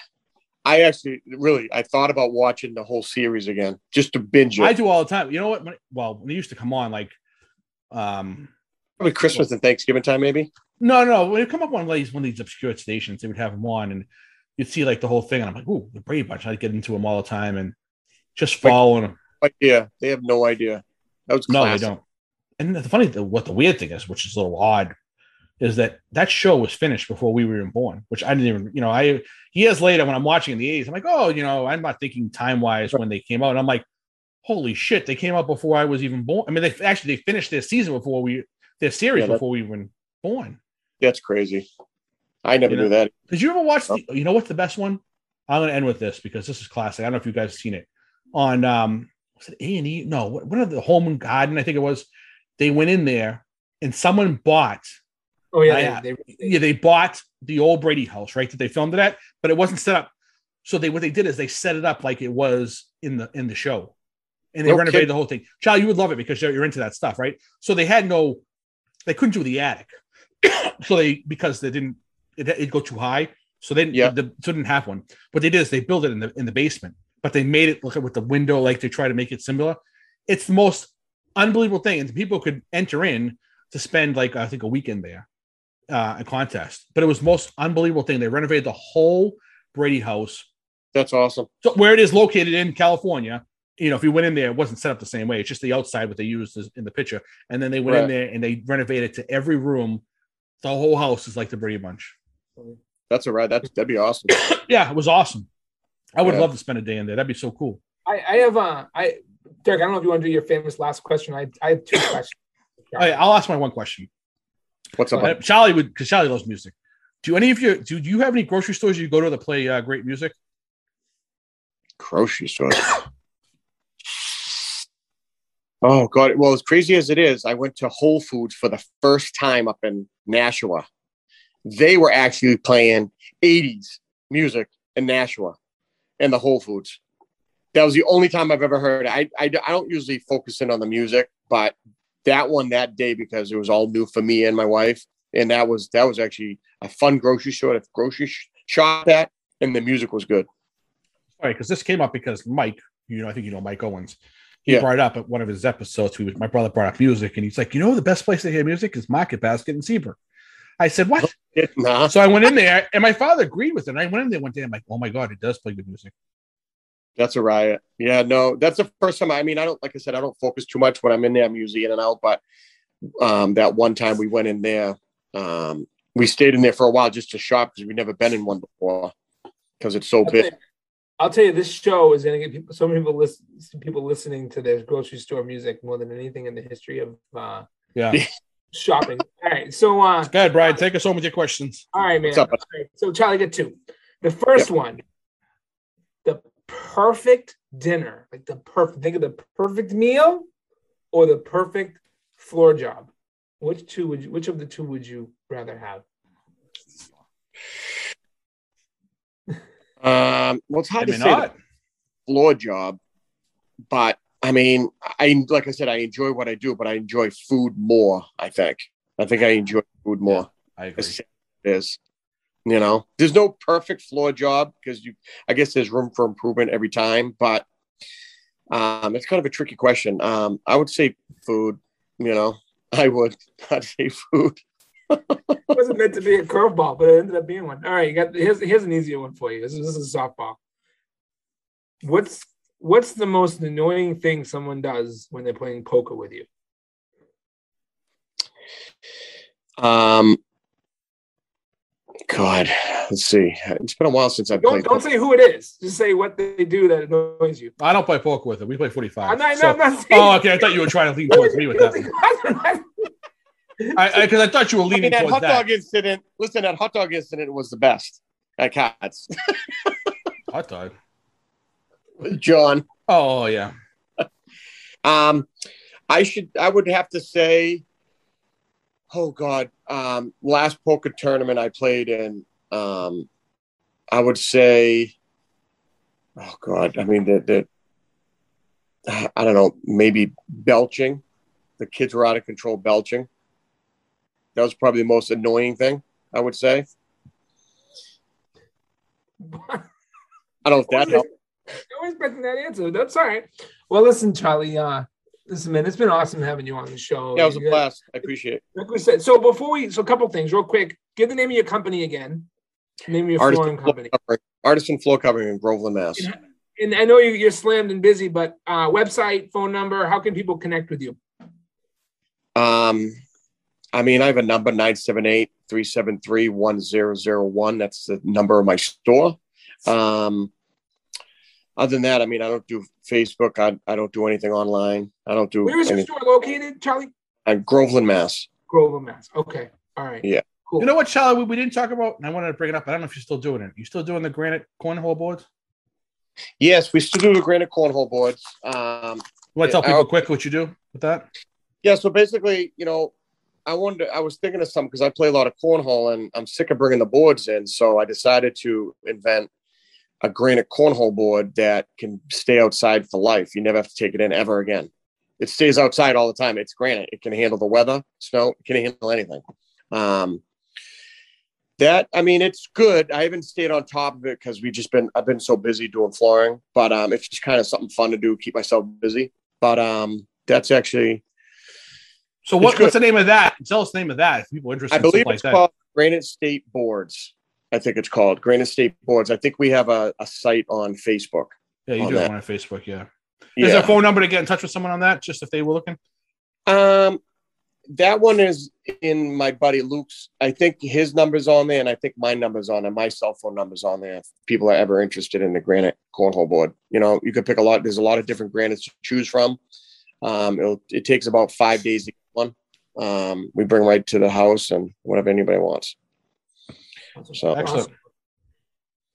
I actually really I thought about watching the whole series again just to binge it. I do all the time. You know what? Well, when they used to come on, like um probably Christmas well, and Thanksgiving time, maybe. No, no. When it come up on these one of these obscure stations, they would have them on, and you'd see like the whole thing. And I'm like, "Ooh, the Brady Bunch!" I'd get into them all the time, and just following them. Yeah, they have no idea. That was classic. no, they don't. And the funny, what the weird thing is, which is a little odd, is that that show was finished before we were even born. Which I didn't even, you know, I years later when I'm watching in the 80s, I'm like, oh, you know, I'm not thinking time wise when they came out, and I'm like, holy shit, they came out before I was even born. I mean, they actually they finished their season before we their series yeah, before we were born. That's crazy. I never you know? knew that. Did you ever watch? The, you know what's the best one? I'm going to end with this because this is classic. I don't know if you guys have seen it on um was it A and E? No, what, what are the Home and Garden? I think it was. They went in there and someone bought. Oh yeah, they, they, yeah, they bought the old Brady house, right? That they filmed it at, but it wasn't set up. So they what they did is they set it up like it was in the in the show, and they okay. renovated the whole thing. Charlie, you would love it because you're, you're into that stuff, right? So they had no, they couldn't do the attic, so they because they didn't it, it'd go too high. So they yeah. the, so didn't have one. What they did is they built it in the in the basement, but they made it look like with the window like they try to make it similar. It's the most unbelievable thing, and people could enter in to spend like I think a weekend there, uh, a contest. But it was most unbelievable thing. They renovated the whole Brady house. That's awesome. So where it is located in California, you know, if you went in there, it wasn't set up the same way. It's just the outside what they used in the picture, and then they went right. in there and they renovated to every room the whole house is like the Brady Bunch. That's a ride. That's that'd be awesome. yeah, it was awesome. I would yeah. love to spend a day in there. That'd be so cool. I, I have uh I Derek, I don't know if you want to do your famous last question. I I have two questions. right, I'll ask my one question. What's up? Uh, Charlie would because Charlie loves music. Do any of you do, do you have any grocery stores you go to that play uh, great music? Grocery store. Oh God! Well, as crazy as it is, I went to Whole Foods for the first time up in Nashua. They were actually playing '80s music in Nashua, in the Whole Foods. That was the only time I've ever heard. I, I I don't usually focus in on the music, but that one that day because it was all new for me and my wife, and that was that was actually a fun grocery store to grocery shop at, and the music was good. All right, because this came up because Mike, you know, I think you know Mike Owens he yeah. brought up at one of his episodes. We, my brother brought up music, and he's like, you know, the best place to hear music is Market Basket and Seabrook. I said, what? Nah. So I went in there, and my father agreed with it. And I went in there one day. I'm like, oh my god, it does play good music. That's a riot. Yeah, no, that's the first time. I mean, I don't like I said, I don't focus too much when I'm in there. I'm usually in and out, but um, that one time we went in there, um, we stayed in there for a while just to shop because we've never been in one before because it's so big. I'll tell you, this show is going to get people, so many people listen, people listening to their grocery store music more than anything in the history of uh, yeah shopping. all right, so uh, go ahead, Brian. Take us home with your questions. All right, man. All right, so Charlie, get two. The first yep. one, the perfect dinner, like the perfect. Think of the perfect meal or the perfect floor job. Which two would you? Which of the two would you rather have? Um, well, it's hard to say not. floor job, but I mean, I like I said, I enjoy what I do, but I enjoy food more. I think. I think I enjoy food more. Yeah, I agree. It is. You know, there's no perfect floor job because you. I guess there's room for improvement every time, but um, it's kind of a tricky question. Um, I would say food. You know, I would. I'd say food it wasn't meant to be a curveball, but it ended up being one. All right, you got here's here's an easier one for you. This is, this is a softball. What's what's the most annoying thing someone does when they're playing poker with you? Um, God, let's see. It's been a while since I've Don't, played. don't say who it is. Just say what they do that annoys you. I don't play poker with them. We play 45. I'm not, So- I'm not saying. oh, okay. I thought you were trying to lean towards me with that. I because I, thought you were I mean, leaning that towards hot that. dog incident. Listen, that hot dog incident was the best at Cats. Hot dog. John. Oh yeah. Um, I should. I would have to say. Oh God. Um, last poker tournament I played in. Um, I would say. Oh God. I mean that that. I don't know. Maybe belching. The kids were out of control belching. That was probably the most annoying thing. I would say. I don't know if that helped. I was expecting that answer. That's all right. Well, listen, Charlie. Uh, listen, man, it's been awesome having you on the show. Yeah, it was a blast. I appreciate it. Like we said, so before we, so a couple things, real quick. Give the name of your company again. Name of your flooring Artisan floor, company. covering, Artisan floor covering in Groveland, Mass. And I know you- you're slammed and busy, but uh, website, phone number. How can people connect with you? Um, I mean, I have a number 978 373 1001. That's the number of my store. Um, other than that, I mean, I don't do Facebook. I, I don't do anything online. I don't do Where is your anything. store located, Charlie? I'm Groveland, Mass. Groveland, Mass. Okay, all right. Yeah. cool. You know what, Charlie? We, we didn't talk about, and I wanted to bring it up. I don't know if you're still doing it. You still doing the granite cornhole boards? Yes, we still do the granite cornhole boards. Um, You want to tell people I'll- quick what you do with that? yeah, so basically, you know, I wanted to, I was thinking of something because I play a lot of cornhole and I'm sick of bringing the boards in. So I decided to invent a granite cornhole board that can stay outside for life. You never have to take it in ever again. It stays outside all the time. It's granite. It can handle the weather, snow, it can handle anything. Um, that I mean, it's good. I haven't stayed on top of it because we just been I've been so busy doing flooring, but um, it's just kind of something fun to do, keep myself busy. But um, that's actually So what, what's the name of that? Tell us the name of that if people are interested I in believe like it's that. called Granite State Boards. I think it's called Granite State Boards. I think we have a, a site on Facebook. yeah, you on do have one on Facebook. Yeah. Is there a phone number to get in touch with someone on that? Just if they were looking. Um, that one is in my buddy Luke's. I think his number's on there, and I think my number's on there. My cell phone number's on there. If people are ever interested in the granite cornhole board, you know, you could pick a lot. There's a lot of different granites to choose from. Um, it'll, it takes about five days to get one. Um, we bring right to the house and whatever anybody wants. So Excellent.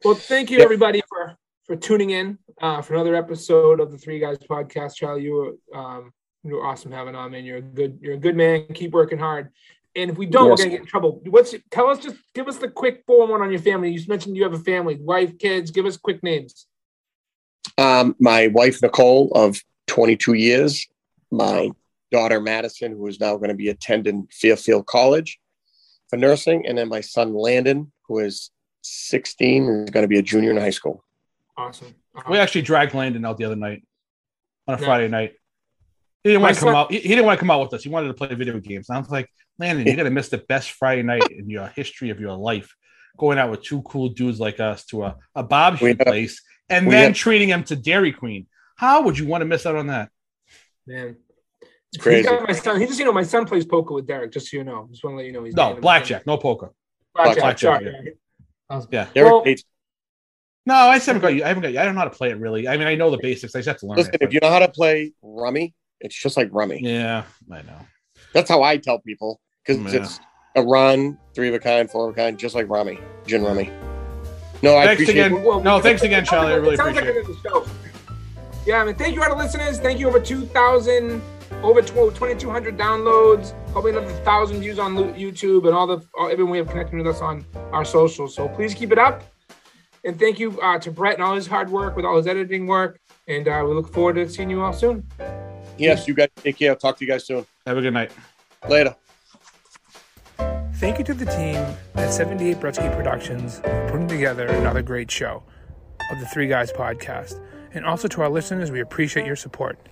Well, thank you Yeah. everybody for for tuning in uh, for another episode of the Three Guys Podcast. Charlie, you were um, you were awesome having on, man. You're a good you're a good man. Keep working hard. And if we don't, Yes. we're gonna get in trouble. What's tell us? Just give us the quick four one on your family. You mentioned you have a family, wife, kids. Give us quick names. Um, my wife Nicole of 22 years, my daughter Madison, who is now going to be attending Fairfield College for nursing, and then my son Landon, who is 16 and is going to be a junior in high school. Awesome. We actually dragged Landon out the other night on a Yeah. Friday night. He didn't want to come son- out. He, he didn't want to come out with us. He wanted to play video games. And I was like, Landon, you're gonna miss the best Friday night in your history of your life. Going out with two cool dudes like us to a, a barbecue We place and then have- treating him to Dairy Queen. How would you want to miss out on that? man. It's crazy. He got my son. He just you know my son plays poker with Derek. Just so you know, just want to let you know he's No, blackjack, no poker. Blackjack. Blackjack, sorry. Yeah. Derek Well- hates- No, I just haven't got you. I haven't got you. I don't know how to play it really. I mean, I know the basics. I just have to learn listen, it. if you know how to play rummy, it's just like rummy. yeah, I know. That's how I tell people because Yeah. it's a run, three of a kind, four of a kind, just like rummy, gin rummy. No, I Thanks appreciate again. Well, No, thanks again, Charlie. I really It sounds like appreciate it is show. Yeah, I mean, thank you, our listeners. Thank you, over 2,000, over 2,200 downloads, probably another 1,000 views on YouTube, and all the all, everyone we have connecting with us on our socials. So please keep it up. And thank you uh, to Brett and all his hard work with all his editing work. And uh, we look forward to seeing you all soon. Yes, you guys take care. I'll talk to you guys soon. Have a good night. Later. Thank you to the team at 78 Brettzky Productions for putting together another great show of the Three Guys podcast. And also to our listeners, we appreciate your support.